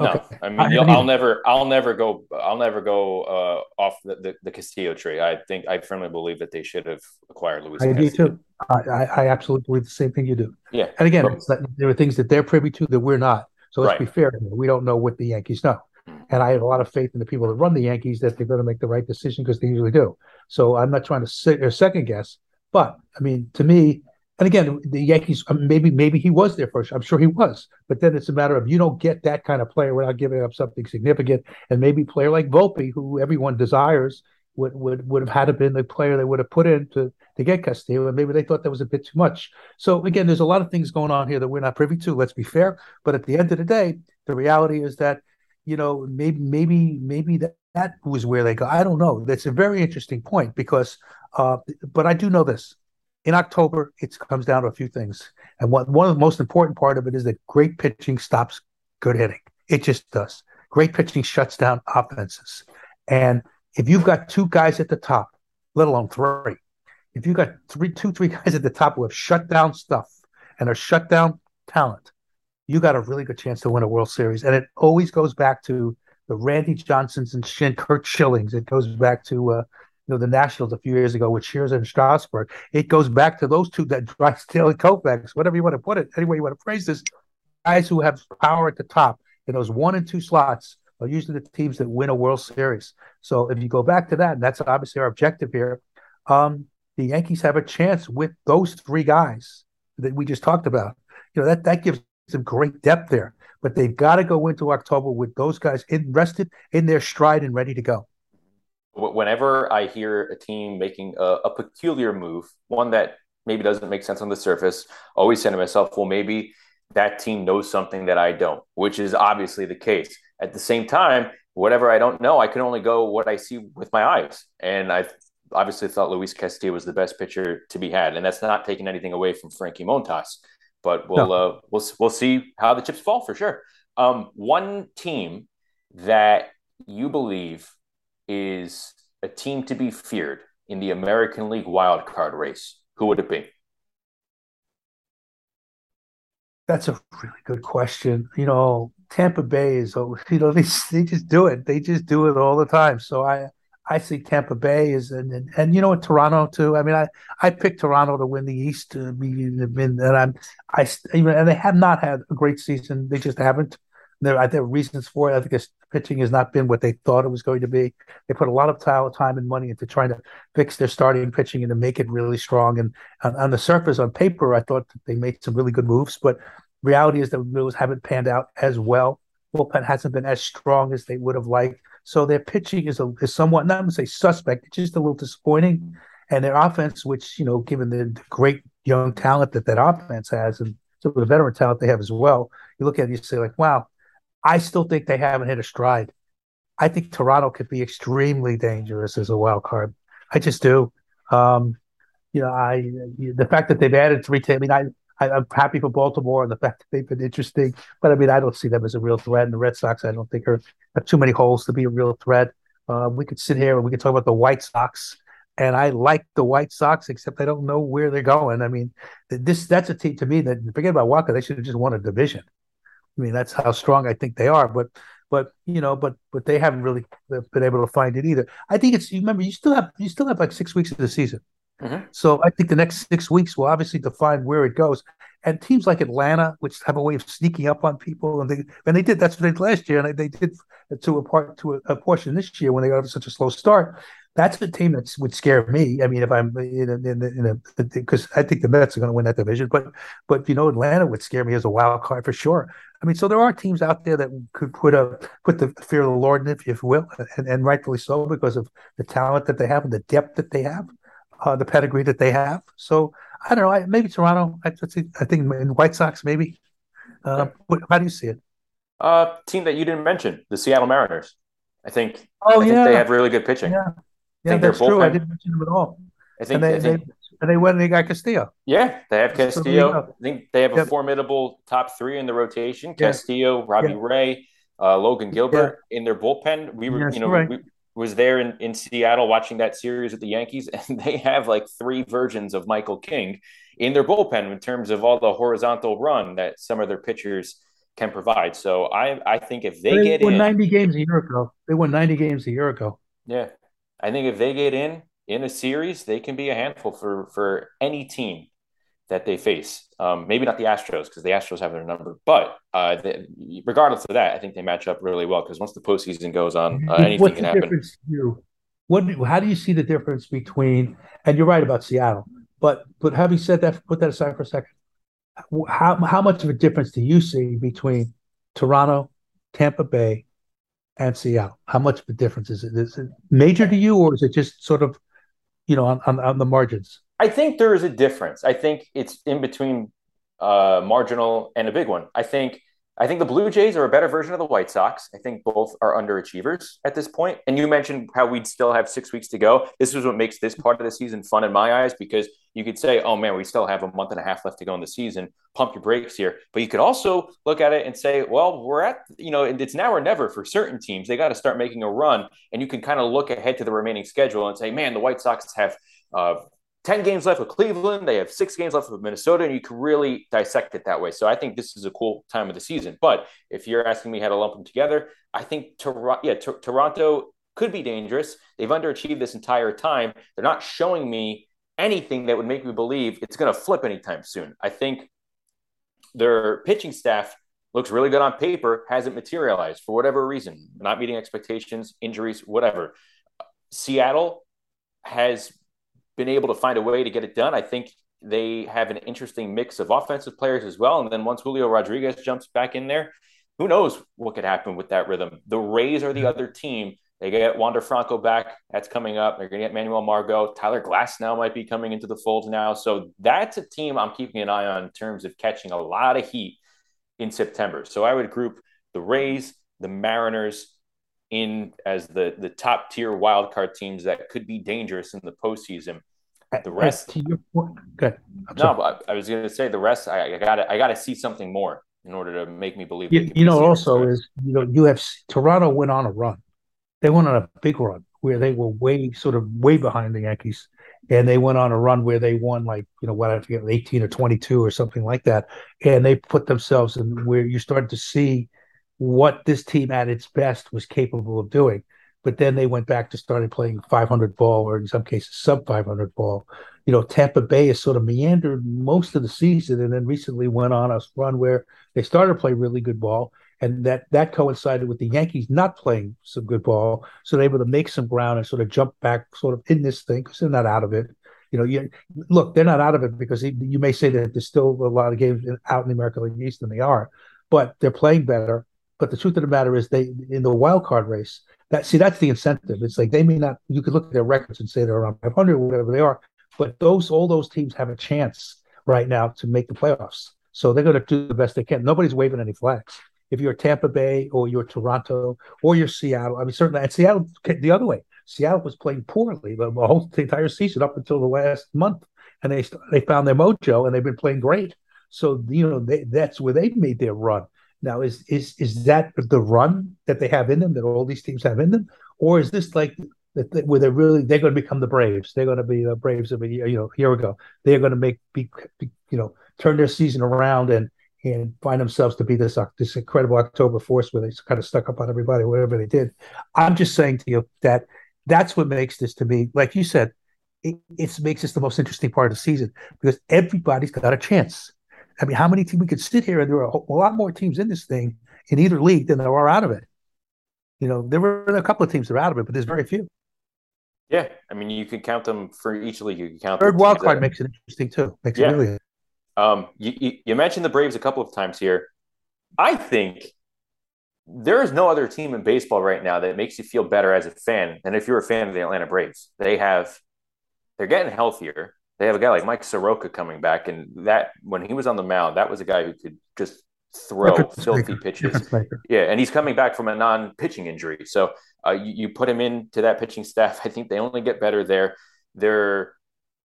Speaker 1: no. I mean, I will never, I'll never go, I'll never go uh, off the, the, the, Castillo tree. I think I firmly believe that they should have acquired Luis.
Speaker 2: I
Speaker 1: do
Speaker 2: too. I, I, absolutely believe the same thing you do.
Speaker 1: Yeah.
Speaker 2: And again, but, there are things that they're privy to that we're not. So let's right. be fair. We don't know what the Yankees know. Hmm. And I have a lot of faith in the people that run the Yankees that they're going to make the right decision because they usually do. So I'm not trying to sit or second guess. But I mean, to me, and again, the Yankees um, maybe maybe he was there first. I'm sure he was, but then it's a matter of you don't get that kind of player without giving up something significant. And maybe player like Volpe, who everyone desires, would would would have had to been the player they would have put in to to get Castillo, and maybe they thought that was a bit too much. So again, there's a lot of things going on here that we're not privy to. Let's be fair, but at the end of the day, the reality is that you know maybe maybe maybe that that was where they go. I don't know. That's a very interesting point because, uh, but I do know this in October, it comes down to a few things. And what, one of the most important part of it is that great pitching stops good hitting. It just does. Great pitching shuts down offenses. And if you've got two guys at the top, let alone three, if you've got three, two, three [LAUGHS] guys at the top who have shut down stuff and are shut down talent, you got a really good chance to win a World Series. And it always goes back to the Randy Johnsons and Shin, Curt Schillings. It goes back to uh, know, the Nationals a few years ago with Scherzer and Strasburg. It goes back to those two that Drysdale and Koufax, whatever you want to put it, any way you want to phrase this, guys who have power at the top in those one and two slots are usually the teams that win a World Series. So if you go back to that, and that's obviously our objective here, um, the Yankees have a chance with those three guys that we just talked about. You know, that that gives them great depth there. But they've got to go into October with those guys in rested in their stride and ready to go
Speaker 1: whenever I hear a team making a, a, peculiar move, one that maybe doesn't make sense on the surface, I always say to myself, well, maybe that team knows something that I don't, which is obviously the case. At the same time, whatever I don't know, I can only go what I see with my eyes. And I obviously thought Luis Castillo was the best pitcher to be had, and that's not taking anything away from Frankie Montas. But we'll no. uh, we'll we'll see how the chips fall for sure. Um, one team that you believe is a team to be feared in the American League wildcard race, who would it be?
Speaker 2: That's a really good question. You know, Tampa Bay is, [LAUGHS] you know, they, they just do it. They just do it all the time. So I, I see Tampa Bay is, and, and, and you know what, Toronto too. I mean, I, I picked Toronto to win the East, uh, and I'm, I, and they have not had a great season. They just haven't. There, are reasons for it. I think this pitching has not been what they thought it was going to be. They put a lot of time and money into trying to fix their starting pitching and to make it really strong. And on, on the surface, on paper, I thought they made some really good moves, but reality is that moves haven't panned out as well. Bullpen hasn't been as strong as they would have liked. So their pitching is a, is somewhat not going to say suspect, it's just a little disappointing. And their offense, which you know, given the, the great young talent that that offense has, and some of the veteran talent they have as well, you look at it, and you say like, wow, I still think they haven't hit a stride. I think Toronto could be extremely dangerous as a wild card. I just do. Um, you know, I the fact that they've added three. I mean, I, I am happy for Baltimore and the fact that they've been interesting, but I mean, I don't see them as a real threat. And the Red Sox, I don't think are have too many holes to be a real threat. Uh, we could sit here and we could talk about the White Sox. and I like the White Sox, except I don't know where they're going. I mean, this that's a team to me that forget about Walker. They should have just won a division. I mean, that's how strong I think they are. But but you know, but but they haven't really been able to find it either. I think it's you remember you still have you still have like six weeks of the season. Mm-hmm. So I think the next six weeks will obviously define where it goes. And teams like Atlanta, which have a way of sneaking up on people, and they and they did that's what they did last year, and they, they did to a part to a, a portion this year when they got such a slow start that's the team that would scare me. I mean, if I'm in a, in a, because I think the Mets are going to win that division, but but you know, Atlanta would scare me as a wild card for sure. I mean, so there are teams out there that could put a put the fear of the Lord in, if you will, and, and rightfully so because of the talent that they have and the depth that they have, uh, the pedigree that they have. So I don't know. I, maybe Toronto. I, I think in White Sox maybe. Uh, how do you see it?
Speaker 1: Uh, team that you didn't mention, the Seattle Mariners. I think. Oh I yeah, they have really good pitching.
Speaker 2: Yeah. Yeah, that's true. I didn't mention them at all. I think, and they, I think, they, and they went and they got Castillo.
Speaker 1: Yeah, they have Castillo. I think they have a yep. formidable top three in the rotation: yeah. Castillo, Robbie yeah. Ray, uh, Logan Gilbert yeah. in their bullpen. We were, you know, right. we, was there in, in Seattle watching that series with the Yankees, [LAUGHS] and they have like three versions of Michael King in their bullpen in terms of all the horizontal run that some of their pitchers can provide. So I I think if they,
Speaker 2: they
Speaker 1: get
Speaker 2: won
Speaker 1: in,
Speaker 2: 90 games a year ago. They won 90 games a year ago.
Speaker 1: Yeah, I think if they get in in a series, they can be a handful for for any team that they face. Um, maybe not the Astros because the Astros have their number, but uh, they, regardless of that, I think they match up really well because once the postseason goes on, uh, anything What's can happen.
Speaker 2: You? What? How do you see the difference between? And you're right about Seattle, but but having said that, put that aside for a second. How how much of a difference do you see between Toronto, Tampa Bay, and Seattle? How much of a difference is it? Is it major to you, or is it just sort of, you know, on, on, on the margins?
Speaker 1: I think there is a difference. I think it's in between uh, marginal and a big one. I think I think the Blue Jays are a better version of the White Sox. I think both are underachievers at this point. And you mentioned how we'd still have six weeks to go. This is what makes this part of the season fun in my eyes because you could say, oh man, we still have a month and a half left to go in the season. Pump your brakes here. But you could also look at it and say, well, we're at, you know, and it's now or never for certain teams. They got to start making a run. And you can kind of look ahead to the remaining schedule and say, man, the White Sox have uh, 10 games left with Cleveland. They have six games left with Minnesota, and you can really dissect it that way. So I think this is a cool time of the season. But if you're asking me how to lump them together, I think Toronto, yeah, t- Toronto could be dangerous. They've underachieved this entire time. They're not showing me anything that would make me believe it's going to flip anytime soon. I think their pitching staff looks really good on paper, hasn't materialized for whatever reason, not meeting expectations, injuries, whatever. Seattle has been able to find a way to get it done. I think they have an interesting mix of offensive players as well. And then once Julio Rodriguez jumps back in there, who knows what could happen with that rhythm? The Rays are the other team. They get Wander Franco back. That's coming up. They're going to get Manuel Margot. Tyler Glasnow might be coming into the fold now. So that's a team I'm keeping an eye on in terms of catching a lot of heat in September. So I would group the Rays, the Mariners, in as the the top tier wildcard teams that could be dangerous in the postseason. Uh, the uh, rest, to your point, good. No, but I was going to say the rest. I, got I got to see something more in order to make me believe.
Speaker 2: You, you know, also is you know you have Toronto went on a run. They went on a big run where they were way sort of way behind the Yankees, and they went on a run where they won like you know what I forget, eighteen or twenty two or something like that, and they put themselves in where you started to see what this team at its best was capable of doing. But then they went back to starting playing 500 ball, or in some cases sub 500 ball. You know, Tampa Bay has sort of meandered most of the season, and then recently went on a run where they started to play really good ball, and that that coincided with the Yankees not playing some good ball, so they're able to make some ground and sort of jump back, sort of in this thing because they're not out of it. You know, you look, they're not out of it because you may say that there's still a lot of games out in the American League East than they are, but they're playing better but the truth of the matter is, they in the wild card race. That see, that's the incentive. It's like they may not. You could look at their records and say they're around 500 or whatever they are, but those all those teams have a chance right now to make the playoffs. So they're going to do the best they can. Nobody's waving any flags. If you're Tampa Bay or you're Toronto or you're Seattle, I mean, certainly, and Seattle the other way. Seattle was playing poorly the, the whole the entire season up until the last month, and they they found their mojo and they've been playing great. So you know they, that's where they made their run. Now, is is is that the run that they have in them that all these teams have in them, or is this like that, where they're really they're going to become the Braves. They're going to be the Braves of a year, you know, year ago. They're going to make be, be, you know turn their season around and and find themselves to be this uh, this incredible October force where they kind of stuck up on everybody, whatever they did. I'm just saying to you that that's what makes this to me, like you said, it, it makes this the most interesting part of the season because everybody's got a chance. I mean, how many teams we could sit here and there are a, lot more teams in this thing in either league than there are out of it. You know, there were a couple of teams that are out of it, but there's very few.
Speaker 1: Yeah, I mean, you can count them for each league. You can count
Speaker 2: third wild card makes it interesting too. Makes yeah. it really.
Speaker 1: Um, you, you, you mentioned the Braves a couple of times here. I think there is no other team in baseball right now that makes you feel better as a fan than if you're a fan of the Atlanta Braves. They have, they're getting healthier. They have a guy like Mike Soroka coming back, and that when he was on the mound, that was a guy who could just throw filthy pitches. Yeah, and he's coming back from a non-pitching injury, so uh, you, you, put him into that pitching staff. [LAUGHS] I think they only get better there. Their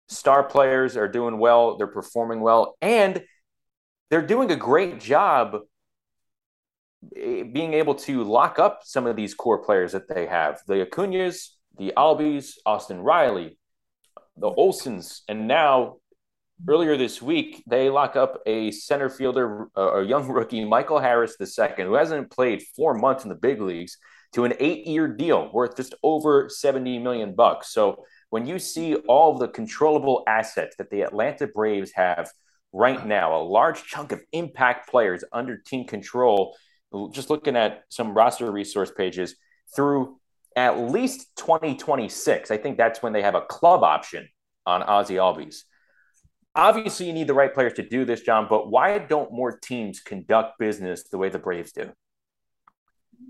Speaker 1: star players are doing well. They're performing well, and they're doing a great job eh, being able to lock up some of these core players that they have. The Acuñas, the Albies, Austin Riley, the Olsons, and now earlier this week, they lock up a center fielder, a young [LAUGHS] rookie, Michael Harris II, who hasn't played four months in the big leagues, to an eight-year deal worth just over 70 million bucks. So when you see all the controllable assets that the Atlanta Braves have right now, a large chunk of impact players under team control, just looking at some roster resource pages through at least 2026. I think that's when they have a club option on Ozzy Albies obviously you need the right players to do this, John, but why don't more teams conduct business the way the Braves do?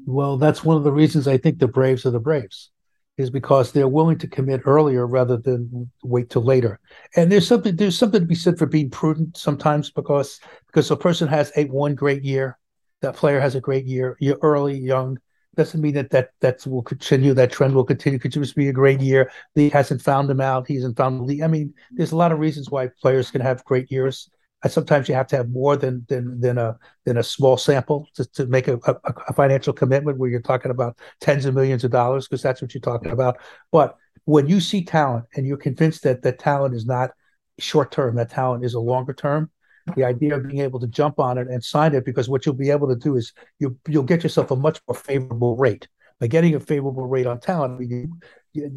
Speaker 2: Well, that's one of the reasons I think the Braves are the Braves, is because they're willing to commit earlier rather than wait till later. And there's something there's something to be said for being prudent sometimes because because a person has a one great year, that player has a great year, you're early, young, doesn't mean that that that will continue. That trend will continue. Continues to be a great year. He hasn't found him out. He hasn't found the league. I mean, there's a lot of reasons why players can have great years. And sometimes you have to have more than than than a than a small sample to, to make a, a, a financial commitment where you're talking about tens of millions of dollars because that's what you're talking about. But when you see talent and you're convinced that that talent is not short term, that talent is a longer term, the idea of being able to jump on it and sign it because what you'll be able to do is you you'll get yourself a much more favorable rate. By getting a favorable rate on talent you,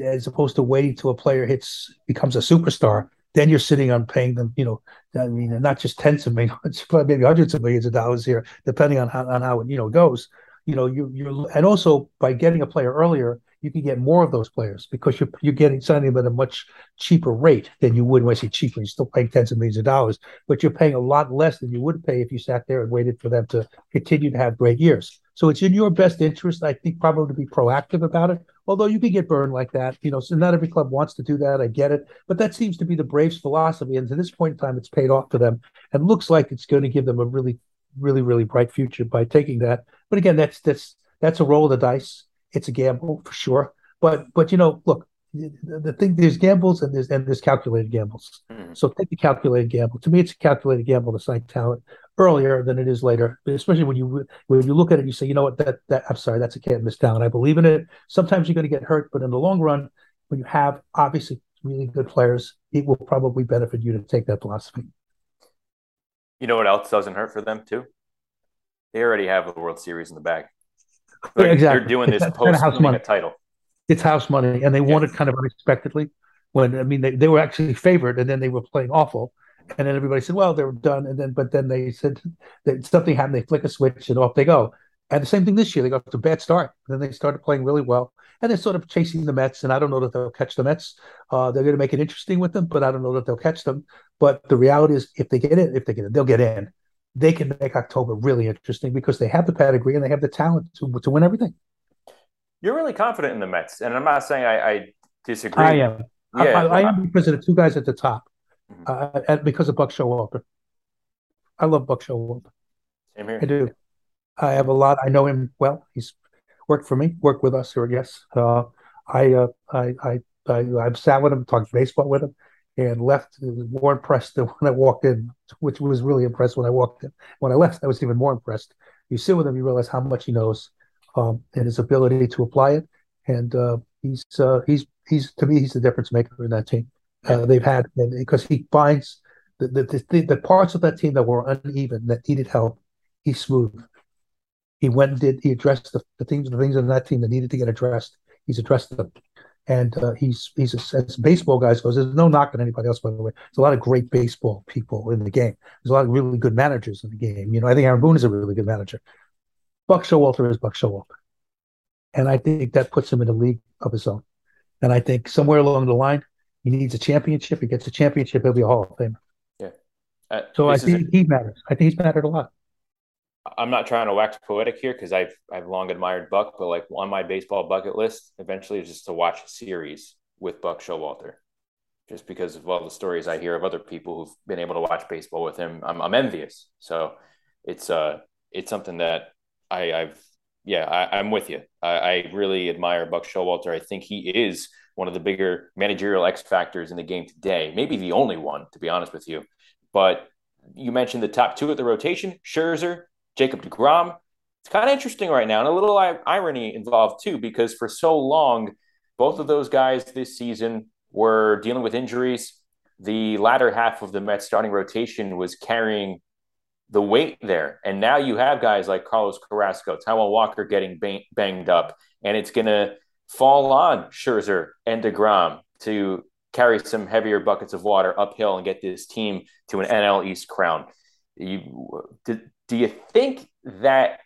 Speaker 2: as opposed to waiting till a player hits becomes a superstar then you're sitting on paying them you know i mean not just tens of millions [LAUGHS] but maybe hundreds of millions of dollars here depending on how, on how it you know goes. You know you you and also by getting a player earlier you can get more of those players because you're you're getting signing them at a much cheaper rate than you would when I say cheaper. You're still paying tens of millions of dollars, but you're paying a lot less than you would pay if you sat there and waited for them to continue to have great years. So it's in your best interest, I think, probably to be proactive about it. Although you can get burned like that, you know. So not every club wants to do that. I get it, but that seems to be the Braves' philosophy, and to this point in time, it's paid off for them, and looks like it's going to give them a really, really, really bright future by taking that. But again, that's that's that's a roll of the dice it's a gamble for sure. But but you know, look, the, thing there's gambles and there's and there's calculated gambles. Mm. So take the calculated gamble. To me, it's a calculated gamble to sign talent earlier than it is later. Especially when you when you look at it, you say, you know what, that that I'm sorry, that's a can't miss talent. I believe in it. Sometimes you're going to get hurt, but in the long run, when you have obviously really good players, it will probably benefit you to take that philosophy.
Speaker 1: You know what else doesn't hurt for them too? They already have the World Series in the bag. Like exactly. They're doing this post winning a title.
Speaker 2: It's house money, and they yeah. won it kind of unexpectedly. When I mean, they, they were actually favored, and then they were playing awful, and then everybody said, "Well, they're done." And then, but then they said that something happened. They flick a switch, and off they go. And the same thing this year. They got to a bad start, then they started playing really well, and they're sort of chasing the Mets. And I don't know that they'll catch the Mets. Uh, they're going to make it interesting with them, but I don't know that they'll catch them. But the reality is, if they get in, if they get in, they'll get in they can make October really interesting because they have the pedigree and they have the talent to, to win everything.
Speaker 1: You're really confident in the Mets, and I'm not saying I, I disagree.
Speaker 2: I am. Yeah, I, I, I, am because of the two guys at the top, mm-hmm. uh, and because of Buck Showalter. I love Buck Showalter.
Speaker 1: Same here.
Speaker 2: I do. I have a lot. I know him well. He's worked for me, worked with us here. Yes. Uh, I, uh, I, I, I, I've sat with him, talked baseball with him and left more impressed than when I walked in, which was really impressed when I walked in. When I left, I was even more impressed. You sit with him, you realize how much he knows um, and his ability to apply it. And uh, He's uh, he's he's to me he's the difference maker in that team. Uh, they've had because he finds the the, the the parts of that team that were uneven that needed help. He's smooth. He went and did he addressed the, the things the things in that team that needed to get addressed. He's addressed them and uh, he's he's a, as baseball guys goes. There's no knock on anybody else, by the way. There's a lot of great baseball people in the game. There's a lot of really good managers in the game. You know, I think Aaron Boone is a really good manager. Buck Showalter is Buck Showalter, and I think that puts him in a league of his own. And I think somewhere along the line, he needs a championship. He gets a championship, he'll be a Hall of Famer.
Speaker 1: Yeah.
Speaker 2: Uh, so I think he matters. I think he's mattered a lot.
Speaker 1: I'm not trying to wax poetic here because I've I've long admired Buck, but like on my baseball bucket list, eventually is just to watch a series with Buck Showalter, just because of all the stories I hear of other people who've been able to watch baseball with him. I'm I'm envious. So it's uh it's something that I I've yeah I, am with you. I, I really admire Buck Showalter. I think he is one of the bigger managerial X factors in the game today. Maybe the only one, to be honest with you. But you mentioned the top two at the rotation: Scherzer Jacob DeGrom. It's kind of interesting right now, and a little irony involved too, because for so long, both of those guys this season were dealing with injuries. The latter half of the Mets starting rotation was carrying the weight there. And now you have guys like Carlos Carrasco, Taijuan Walker getting bang- banged up, and it's going to fall on Scherzer and DeGrom to carry some heavier buckets of water uphill and get this team to an NL East crown. You did, do you think that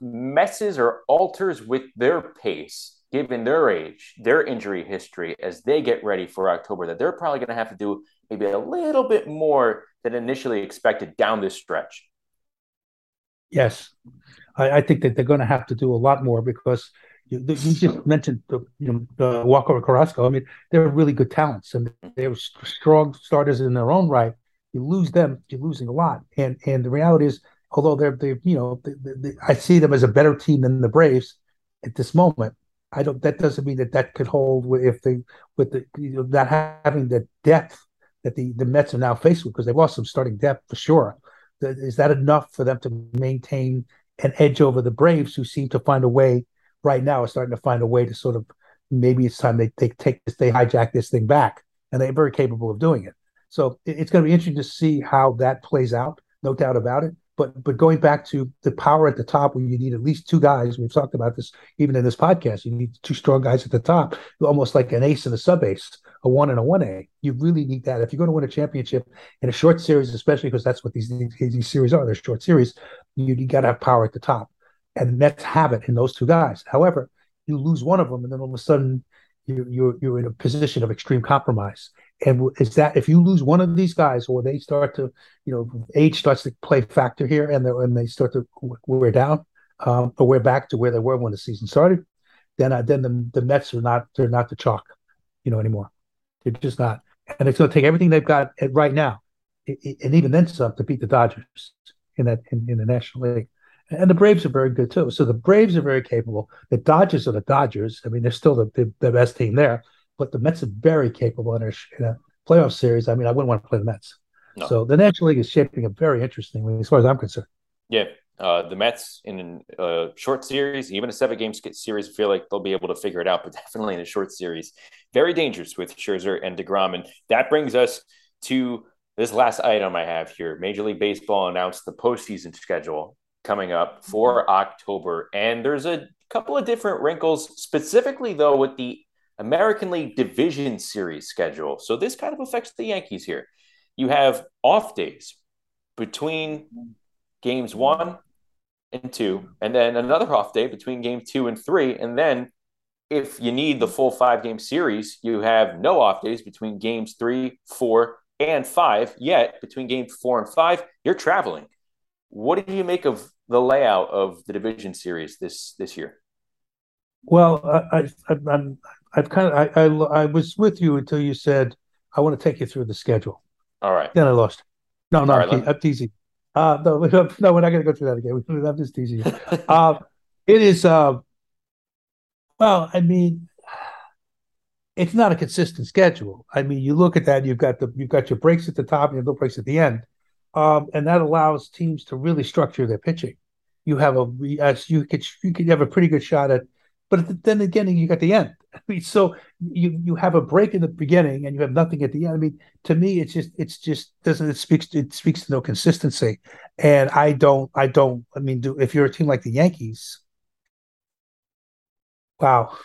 Speaker 1: messes or alters with their pace, given their age, their injury history, as they get ready for October, that they're probably going to have to do maybe a little bit more than initially expected down this stretch?
Speaker 2: Yes, I, I think that they're going to have to do a lot more because you, you just mentioned the, you know Walker Carrasco. I mean, they're really good talents and they're strong starters in their own right you lose them, you're losing a lot. And and the reality is, although they're they you know they, they, I see them as a better team than the Braves at this moment. I don't. That doesn't mean that that could hold if they with the you know not having the depth that the the Mets are now faced with because they've lost some starting depth for sure. Is that enough for them to maintain an edge over the Braves, who seem to find a way right now, are starting to find a way to sort of maybe it's time they, they take this, they hijack this thing back, and they're very capable of doing it. So it's going to be interesting to see how that plays out. No doubt about it. But but going back to the power at the top, where you need at least two guys. We've talked about this even in this podcast. You need two strong guys at the top, almost like an ace and a sub ace, a one and a one A. You really need that if you're going to win a championship in a short series, especially because that's what these these, series are. They're short series. You, you got to have power at the top, and Mets have it in those two guys. However, you lose one of them, and then all of a sudden you, you're you're in a position of extreme compromise. And is that if you lose one of these guys, or they start to, you know, age starts to play factor here, and and they start to wear down, um, or we're back to where they were when the season started, then uh, then the the Mets are not they're not the chalk, you know, anymore. They're just not, and it's going to take everything they've got right now, and even then some to beat the Dodgers in that in, in the National League. And the Braves are very good too. So the Braves are very capable. The Dodgers are the Dodgers. I mean, they're still the, the, the best team there, but the Mets are very capable in a, in a, playoff series. I mean, I wouldn't want to play the Mets. No. So the National League is shaping up very interestingly as far as I'm concerned.
Speaker 1: Yeah. Uh, the Mets in a short series, even a seven game series, feel like they'll be able to figure it out, [LAUGHS] but definitely in a short series, very dangerous with Scherzer and DeGrom. And that brings us to this last item I have here. Major League Baseball announced the postseason schedule coming up for October. And there's a couple of different wrinkles, specifically, though, with the American League Division Series schedule. So this kind of affects the Yankees here. You have off days between games one and two, and then another off day between game two and three. And then if you need the full five game series, you have no off days between games three, four, and five. Yet between game four and five, you're traveling. What do you make of the layout of the division series this this year?
Speaker 2: Well, I, I, I'm I've kind of I, I, I was with you until you said I want to take you through the schedule.
Speaker 1: All right.
Speaker 2: Then I lost. No, no, right, I'm, I'm, teasing. Uh, no, [LAUGHS] no, we're not going to go through that again. [LAUGHS] I'm just teasing you. [LAUGHS] uh, it is. Uh, well, I mean, it's not a consistent schedule. I mean, you look at that. You've got the you've got your breaks at the top and your no breaks at the end um, and that allows teams to really structure their pitching. You have a as you could you could have a pretty good shot at, but then again you got the end, mean, [LAUGHS] so you you have a break in the beginning and you have nothing at the end. I mean, to me, it's just it's just doesn't it speaks it speaks to no consistency, and I don't I don't I mean, do if you're a team like the Yankees, wow,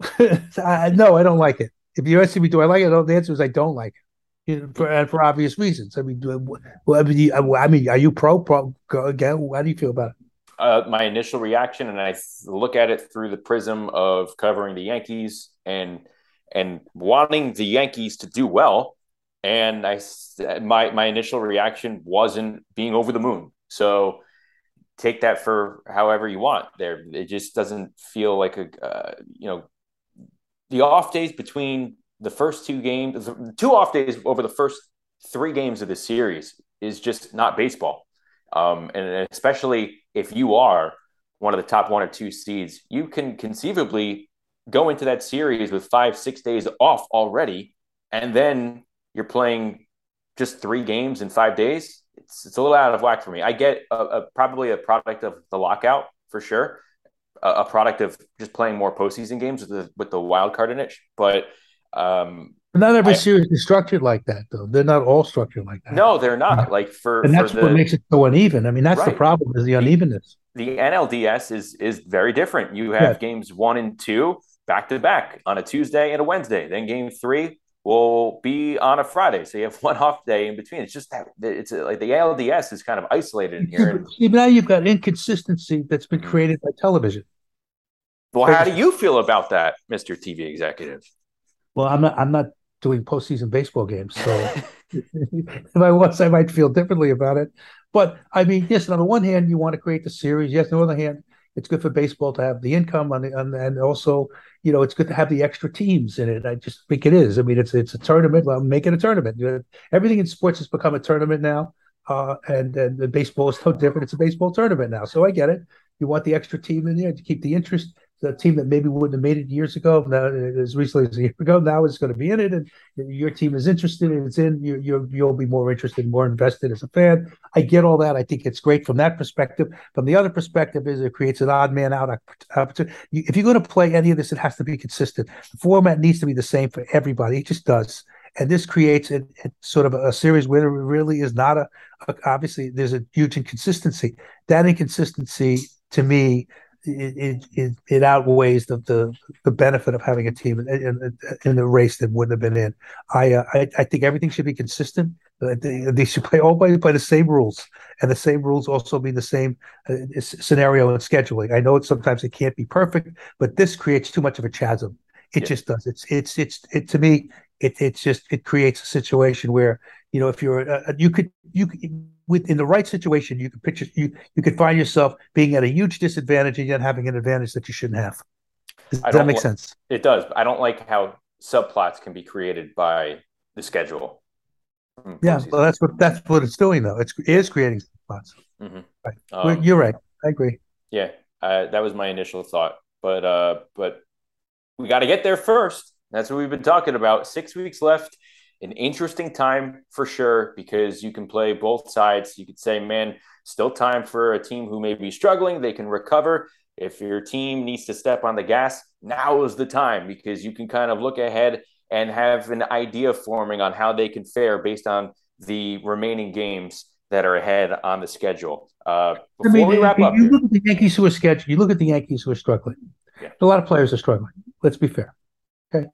Speaker 2: [LAUGHS] I, no, I don't like it. If you're asking me, do I like it? the answer is I don't like it, you know, for, and for obvious reasons. I mean, do, well, I mean, I mean, are you pro pro? Again, how do you feel about it?
Speaker 1: Uh, my initial reaction, and I look at it through the prism of covering the Yankees and and wanting the Yankees to do well. And I my my initial reaction wasn't being over the moon. So take that for however you want. There, it just doesn't feel like a uh, you know the off days between the first two games, two off days over the first three games of the series is just not baseball. Um, and especially if you are one of the top one or two seeds, you can conceivably go into that series with five, six days off already, and then you're playing just three games in five days. It's, it's a little out of whack for me. I get a, a probably a product of the lockout for sure, a, a, product of just playing more postseason games with the with the wild card in it, but um,
Speaker 2: not every I, series is structured like that, though. They're not all structured like that.
Speaker 1: No, they're not. Like for
Speaker 2: and that's
Speaker 1: for
Speaker 2: what makes it so uneven. I mean, that's right. the problem is the unevenness.
Speaker 1: The, the NLDS is is very different. You have yeah. games one and two back to back on a Tuesday and a Wednesday. Then game three will be on a Friday, so you have [LAUGHS] one off day in between. It's just that it's like the ALDS is kind of isolated in here.
Speaker 2: See, now you've got inconsistency that's been mm-hmm. created by television.
Speaker 1: Well, how do you feel about that, Mister TV executive?
Speaker 2: Well, I'm not. I'm not doing postseason baseball games. So [LAUGHS] [LAUGHS] if I was, I might feel differently about it. But I mean, yes, on the one hand, you want to create the series. Yes, on the other hand, it's good for baseball to have the income on the on, and also, you know, it's good to have the extra teams in it. I just think it is. I mean, it's it's a tournament. Well, make it a tournament. Everything in sports has become a tournament now. Uh, and and the baseball is no different. It's a baseball tournament now, so I get it. You want the extra team in there to keep the interest the team that maybe wouldn't have made it years ago, now, as recently as a year ago, now is going to be in it, and your team is interested and it's in. You, you you'll be more interested, more invested as a fan. I get all that. I think it's great from that perspective. From the other perspective, is it creates an odd man out opportunity. If you're going to play any of this, it has to be consistent. The format needs to be the same for everybody. It just does. And this creates a, a sort of a, series where there really is not a, a obviously there's a huge inconsistency. That inconsistency to me it, it, it outweighs the, the, the benefit of having a team in, in, in the race that wouldn't have been in. I uh, I, I, think everything should be consistent. Uh, they, they, should play all by, by the same rules, and the same rules also mean the same uh, scenario and scheduling. I know it sometimes it can't be perfect, but this creates too much of a chasm. It yeah. just does. It's it's it's it to me. It it's just it creates a situation where you know if you're uh, you could you could with in the right situation, you could picture you you could find yourself being at a huge disadvantage and yet having an advantage that you shouldn't have. Does that make li- sense?
Speaker 1: It does. I don't like how subplots can be created by the schedule.
Speaker 2: Yeah, well, that's what that's what it's doing, though. It's it is creating subplots. Mm-hmm. Right. Um, You're right. I agree.
Speaker 1: Yeah, uh, that was my initial thought, but uh, but we got to get there first. That's what we've been talking about. Six weeks left an interesting time for sure because you can play both sides. You could say, man, still time for a team who may be struggling. They can recover. If your team needs to step on the gas, now is the time because you can kind of look ahead and have an idea forming on how they can fare based on the remaining games that are ahead on the schedule. Uh, before I mean, we wrap
Speaker 2: you
Speaker 1: up,
Speaker 2: you look at the Yankees who are scheduled. You look at the Yankees who are struggling. Yeah. A lot of players are struggling. Let's be fair. Okay,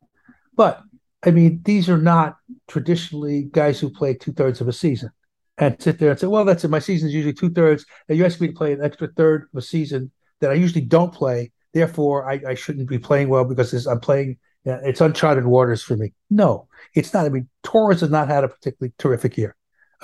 Speaker 2: but I mean, these are not traditionally guys who play two thirds of a season and sit there and say, well, that's it. My season is usually two thirds. And you ask me to play an extra third of a season that I usually don't play. Therefore, I, I shouldn't be playing well because I'm playing, uh, it's uncharted waters for me. No, it's not. I mean, Torres has not had a particularly terrific year.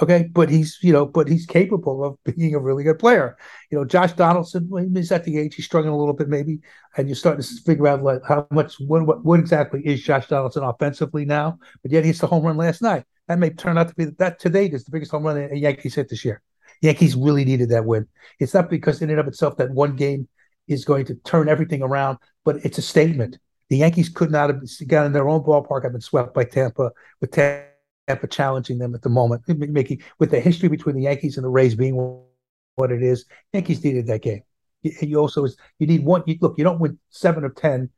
Speaker 2: Okay, but he's you know, but he's capable of being a really good player. You know, Josh Donaldson, well, he's at the age he's struggling a little bit maybe, and you're starting to figure out like how much what what, what exactly is Josh Donaldson offensively now. But yet he's the home run last night. That may turn out to be that to date is the biggest home run a Yankees hit this year. Yankees really needed that win. It's not because in and of itself that one game is going to turn everything around, but it's a statement. The Yankees could not have got in their own ballpark. Have been swept by Tampa with Tampa Tampa challenging them at the moment, making with the history between the Yankees and the Rays being what it is. Yankees needed that game. You, also you need one. You, look, you don't win seven of ten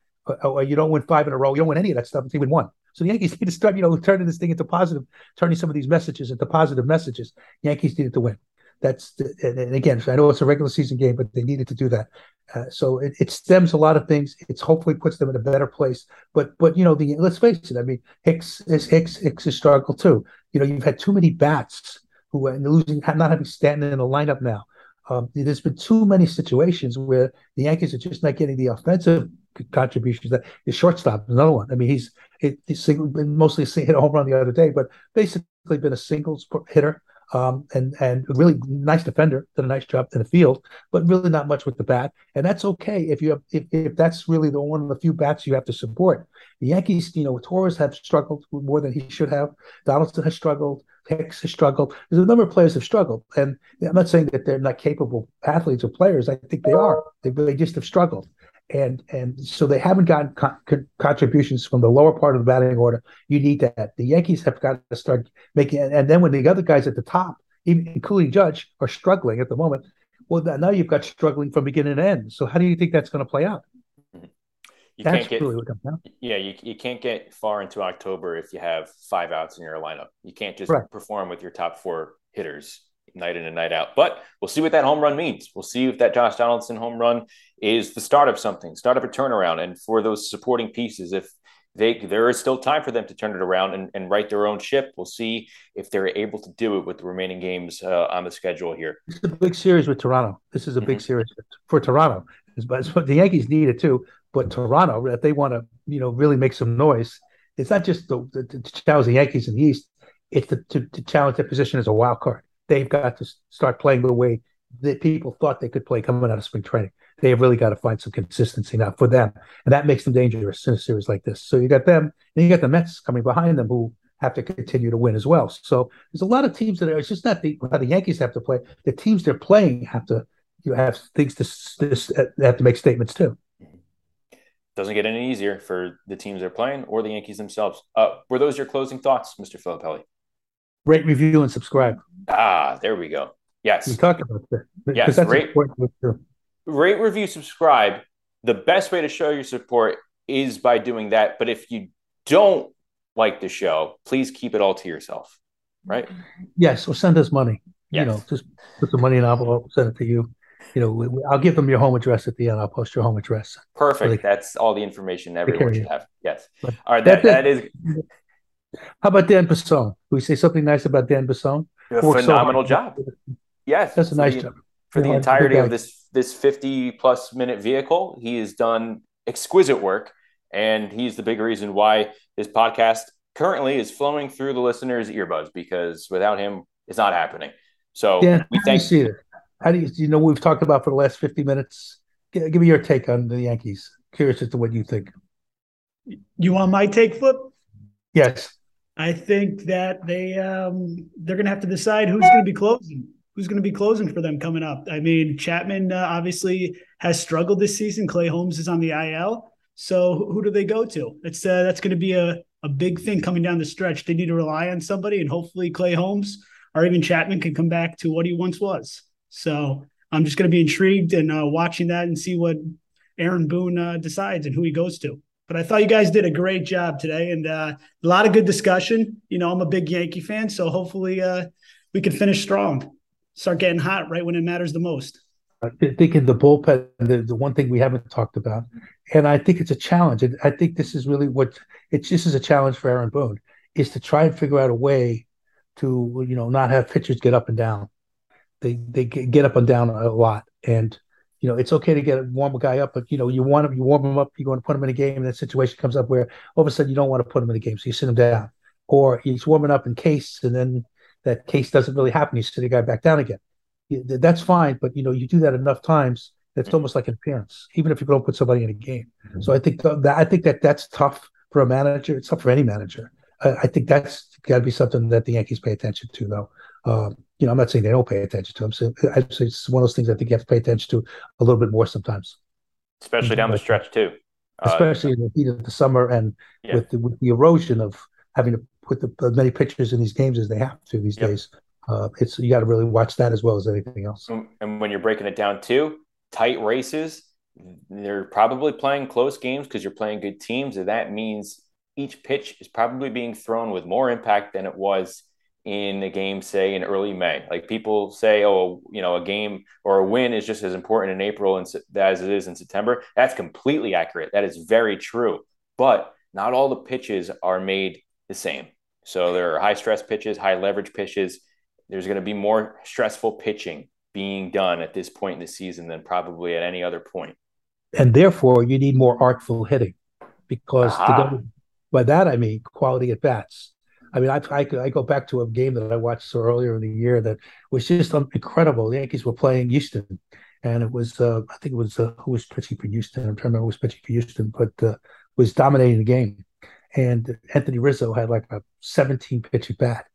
Speaker 2: or, you don't win five in a row. You don't win any of that stuff you win one. So the Yankees [LAUGHS] need to start, you know, turning this thing into positive, turning some of these messages into positive messages. Yankees needed to win. That's the, and again, I know it's a regular season game, but they needed to do that. Uh, so it, it, stems a lot of things. It's hopefully puts them in a better place. But but you know, the let's face it. I mean, Hicks is Hicks Hicks has struggled too. You know, you've had too many bats who are losing, not having Stanton in the lineup now. Um, there's been too many situations where the Yankees are just not getting the offensive contributions. That the shortstop another one. I mean, he's he's mostly hit a home run the other day, but basically been a singles hitter um, and and really nice defender, did a nice job in the field, but really not much with the bat, and that's okay if you have if, if that's really the one of the few bats you have to support. The Yankees, you know, Torres have struggled more than he should have. Donaldson has struggled. Hicks has struggled. There's a number of players have struggled, and I'm not saying that they're not capable athletes or players. I think they are. They really just have struggled and and so they haven't gotten co- contributions from the lower part of the batting order. You need that. The Yankees have got to start making, and then when the other guys at the top, even including Judge, are struggling at the moment, well, now you've got struggling from beginning to end. So how do you think that's going to play out?
Speaker 1: You that's can't get, really Yeah, you, you can't get far into October if you have five outs in your lineup. You can't just right. perform with your top four hitters night in and night out. But we'll see what that home run means. We'll see if that Josh Donaldson home run is the start of something, start of a turnaround. And for those supporting pieces, if they there is still time for them to turn it around and, and right their own ship. We'll see if they're able to do it with the remaining games uh, on the schedule here.
Speaker 2: It's a big series with Toronto. This is a big mm-hmm. series for Toronto. But the Yankees need it too. But Toronto, if they want to, you know, really make some noise, it's not just the, the, to challenge the Yankees in the East. It's to, to, to challenge their position as a wild card they've got to start playing the way that people thought they could play coming out of spring training. They have really got to find some consistency now for them, and that makes them dangerous in a series like this. So you got them, and you got the Mets coming behind them who have to continue to win as well. So there's a lot of teams that are. It's just not the how the Yankees have to play. The teams they're playing have to you have things to this have to make statements too.
Speaker 1: Doesn't get any easier for the teams they're playing or the Yankees themselves. Uh, were those your closing thoughts, Mr. Filippelli?
Speaker 2: rate, review, and subscribe.
Speaker 1: Ah, there we go. Yes.
Speaker 2: We talked about that.
Speaker 1: Yes. That's rate, rate, review, subscribe. The best way to show your support is by doing that. But if you don't like the show, please keep it all to yourself. Right?
Speaker 2: Yes. Or send us money. Yes. You know, just put the money in an envelope, send it to you. You know, we, we, I'll give them your home address at the end. I'll post your home address.
Speaker 1: Perfect. That's all the information everyone should have. Yes. But all right. That, that is
Speaker 2: how about Dan Bassone? we say something nice about Dan Bassone?
Speaker 1: A phenomenal so job. Yes,
Speaker 2: that's a nice
Speaker 1: the,
Speaker 2: job
Speaker 1: for the entirety of this this fifty plus minute vehicle. He has done exquisite work, and he's the big reason why this podcast currently is flowing through the listeners' earbuds because without him, it's not happening. So
Speaker 2: Dan, we thank. you see it? How do you, you know we've talked about for the last fifty minutes? Give, give me your take on the Yankees. Curious as to what you think.
Speaker 3: You want my take, Flip?
Speaker 2: Yes.
Speaker 3: I think that they um, they're going to have to decide who's going to be closing. Who's going to be closing for them coming up? I mean, Chapman uh, obviously has struggled this season. Clay Holmes is on the IL, so who do they go to? It's uh, that's going to be a a big thing coming down the stretch. They need to rely on somebody, and hopefully Clay Holmes or even Chapman can come back to what he once was. So I'm just going to be intrigued and uh, watching that and see what Aaron Boone uh, decides and who he goes to. But I thought you guys did a great job today and uh, a lot of good discussion. You know, I'm a big Yankee fan, so hopefully uh, we can finish strong, start getting hot right when it matters the most.
Speaker 2: I think in the bullpen, the, the one thing we haven't talked about, and I think it's a challenge. And I think this is really what it's this is a challenge for Aaron Boone is to try and figure out a way to you know not have pitchers get up and down. They they get up and down a lot, and you know, it's okay to get a warm a guy up, but you know, you want him, you warm him up, you want to put him in a game, and that situation comes up where all of a sudden you don't want to put him in a game, so you sit him down, or he's warming up in case, and then that case doesn't really happen, you sit the guy back down again. That's fine, but you know, you do that enough times, it's almost like an appearance, even if you don't put somebody in a game. Mm-hmm. So I think that I think that that's tough for a manager. It's tough for any manager. I, I think that's got to be something that the Yankees pay attention to, though. Um, you know, I'm not saying they don't pay attention to them. So I say it's one of those things I think you have to pay attention to a little bit more sometimes.
Speaker 1: Especially down the stretch too.
Speaker 2: Uh, Especially in the heat of the summer and yeah. with the, with the erosion of having to put the, as many pitchers in these games as they have to these yep. days. Uh, it's you got to really watch that as well as anything else.
Speaker 1: And when you're breaking it down too, tight races, they're probably playing close games because you're playing good teams, and that means each pitch is probably being thrown with more impact than it was in a game, say in early May. Like people say, oh, you know, a game or a win is just as important in April and as it is in September. That's completely accurate. That is very true. But not all the pitches are made the same. So there are high stress pitches, high leverage pitches. There's going to be more stressful pitching being done at this point in the season than probably at any other point.
Speaker 2: And therefore, you need more artful hitting because go, by that I mean quality at bats. I mean, I, I, I, go back to a game that I watched so earlier in the year that was just incredible. The Yankees were playing Houston, and it was uh, I think it was uh, who was pitching for Houston. I'm trying to remember who was pitching for Houston, but uh, was dominating the game. And Anthony Rizzo had like a 17 pitch at bat,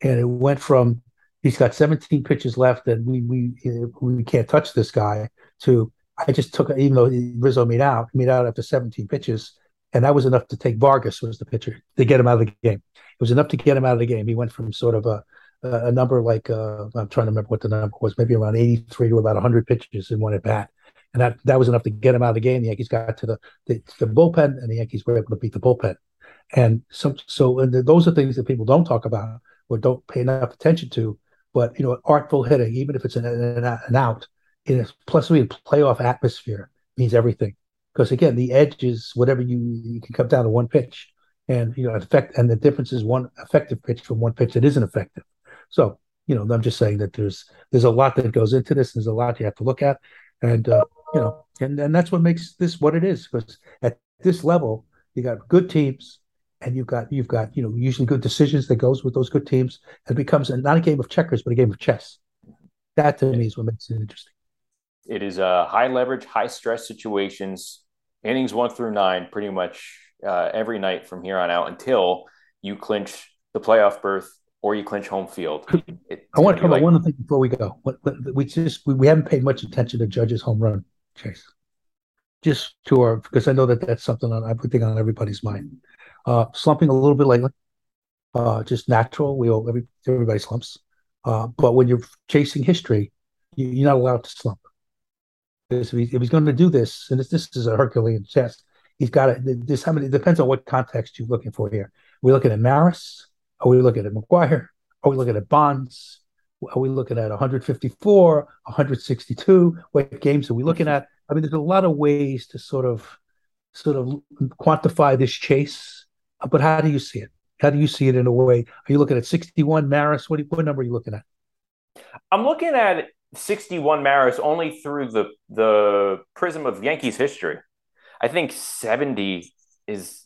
Speaker 2: and it went from he's got 17 pitches left, and we we we can't touch this guy. To I just took even though Rizzo made out, made out after 17 pitches, and that was enough to take Vargas was the pitcher to get him out of the game. It was enough to get him out of the game. He went from sort of a a number like uh, I'm trying to remember what the number was, maybe around 83 to about 100 pitches in one at bat, and that that was enough to get him out of the game. The Yankees got to the the, the bullpen, and the Yankees were able to beat the bullpen. And so and those are things that people don't talk about or don't pay enough attention to. But you know, artful hitting, even if it's an, an, an out, in a plus we playoff atmosphere means everything. Because again, the edge is whatever you you can come down to one pitch, and you know, effect and the difference is one effective pitch from one pitch that isn't effective. So you know, I'm just saying that there's there's a lot that goes into this. There's a lot you have to look at, and uh, you know, and and that's what makes this what it is. Because at this level, you got good teams, and you've got you've got you know usually good decisions that goes with those good teams. It becomes a, not a game of checkers, but a game of chess. That to me is what makes it interesting.
Speaker 1: It is a uh, high leverage, high stress situations, innings one through nine, pretty much uh, every night from here on out until you clinch the playoff berth or you clinch home field.
Speaker 2: It, I want to talk like, about one thing before we go. We just we, we haven't paid much attention to Judge's home run chase. Just to our because I know that that's something on I think on everybody's mind. Uh, slumping a little bit lately, uh, just natural. We all every, everybody slumps, uh, but when you're chasing history, you, are not allowed to slump. If, he, if he's going to do this, and this, this is a Herculean test, he's got to. This how many it depends on what context you're looking for here. Are we looking at Maris? Are we looking at McGwire? Are we looking at Bonds? Are we looking at 154, 162? What games are we looking at? I mean, there's a lot of ways to sort of sort of quantify this chase, but how do you see it? How do you see it in a way? Are you looking at 61 Maris? What, what number are you looking at?
Speaker 1: I'm looking at 61 Maris only through the the prism of Yankees history. I think 70 is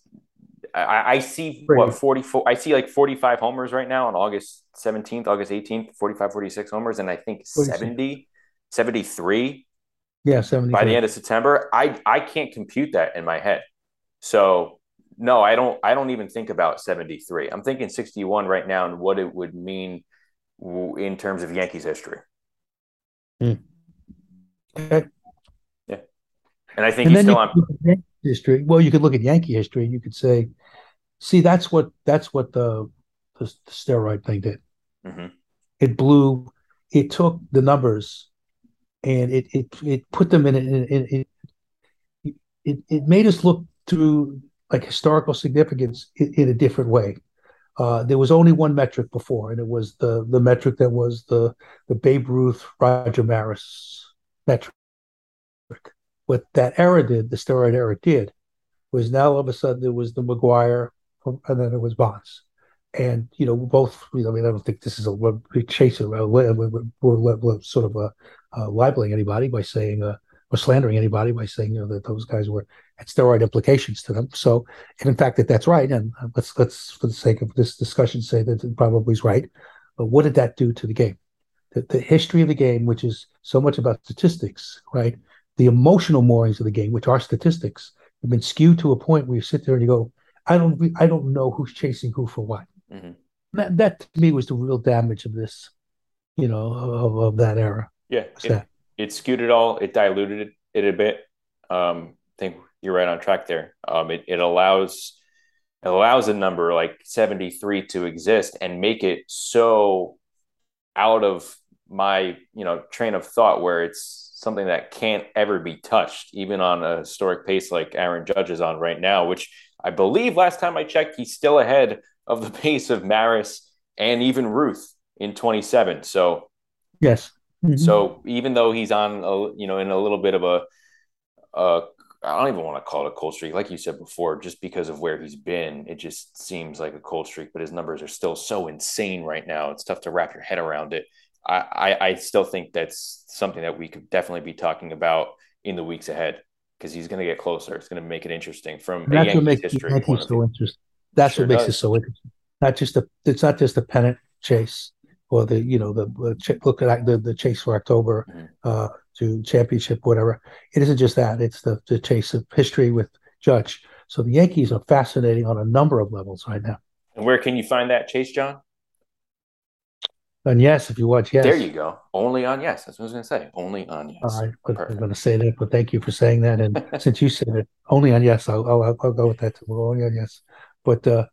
Speaker 1: I, I see what 44 I see like 45 homers right now on August 17th, August 18th, 45, 46 homers, and I think 70, 73.
Speaker 2: Yeah, 70
Speaker 1: by the end of September. I I can't compute that in my head. So no, I don't I don't even think about 73. I'm thinking 61 right now and what it would mean in terms of Yankees history.
Speaker 2: Mm. Okay.
Speaker 1: Yeah. And I think and he's still on
Speaker 2: history. Well, you could look at Yankee history. And you could say See, that's what that's what the the, the steroid thing did. Mm-hmm. It blew. It took the numbers, and it it it put them in. it, it it made us look through like historical significance in, in a different way. Uh, there was only one metric before, and it was the the metric that was the the Babe Ruth Roger Maris metric. What that era did, the steroid era did, was now all of a sudden there was the McGwire, and then it was Bonds. And you know, both. You know, I mean, I don't think this is a big chaser. Uh, we're, we're, we're, sort of uh, uh, libeling anybody by saying uh, or slandering anybody by saying you know that those guys were had steroid implications to them. So, and in fact, that that's right. And let's let's for the sake of this discussion say that it probably is right. But what did that do to the game? The, the history of the game, which is so much about statistics, right? The emotional moorings of the game, which are statistics, have been skewed to a point where you sit there and you go, I don't I don't know who's chasing who for what. Mm-hmm. That that to me was the real damage of this, you know, of, of that era.
Speaker 1: Yeah, it, it, skewed it all. It diluted it, it a bit. Um, I think you're right on track there. Um, it, it allows it allows a number like 73 to exist and make it so out of my you know train of thought where it's something that can't ever be touched, even on a historic pace like Aaron Judge is on right now, which I believe last time I checked, he's still ahead of the [LAUGHS] pace of Maris and even Ruth in 27. So,
Speaker 2: yes.
Speaker 1: Mm-hmm. So even though he's on, a, you know, in a little bit of a, a I don't even want to call it a cold streak, like you said before, just because of where he's been. It just seems like a cold streak, but his numbers are still so insane right now. It's tough to wrap your head around it. I, I, I still think that's something that we could definitely be talking about in the weeks ahead because he's going to get closer. It's going to make it interesting from
Speaker 2: that's what makes history Yankees so interesting. That's sure what makes does. it so interesting. Not just the it's not just the pennant chase or the you know the, the look at the, the chase for October mm-hmm. uh, to championship whatever. It isn't just that. It's the the chase of history with Judge. So the Yankees are fascinating on a number of levels right now.
Speaker 1: And where can you find that chase, John?
Speaker 2: On yes, if you watch yes.
Speaker 1: There you go. Only on yes. That's what I was going to say. Only on yes.
Speaker 2: All right, but I'm going to say that, but thank you for saying that. And [LAUGHS] since you said it, only on yes, I'll I'll, I'll go with that. Too. Only on yes. But uh,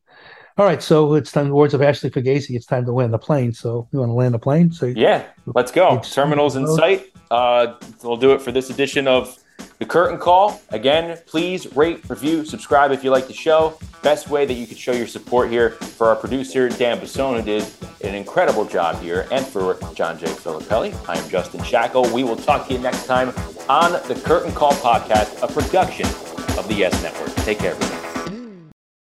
Speaker 2: all right, so it's time. The words of Ashley Fugazi. It's time to land the plane. So you want to land the plane? So
Speaker 1: yeah, let's go. Terminals in sight. Uh, we'll do it for this edition of the curtain call. Again, please rate, review, subscribe if you like the show. Best way that you could show your support here for our producer, Dan Basone, who did an incredible job here, and for John J. Filippelli. I am Justin Shackil. We will talk to you next time on the Curtain Call Podcast, a production of the Yes Network. Take care, everybody.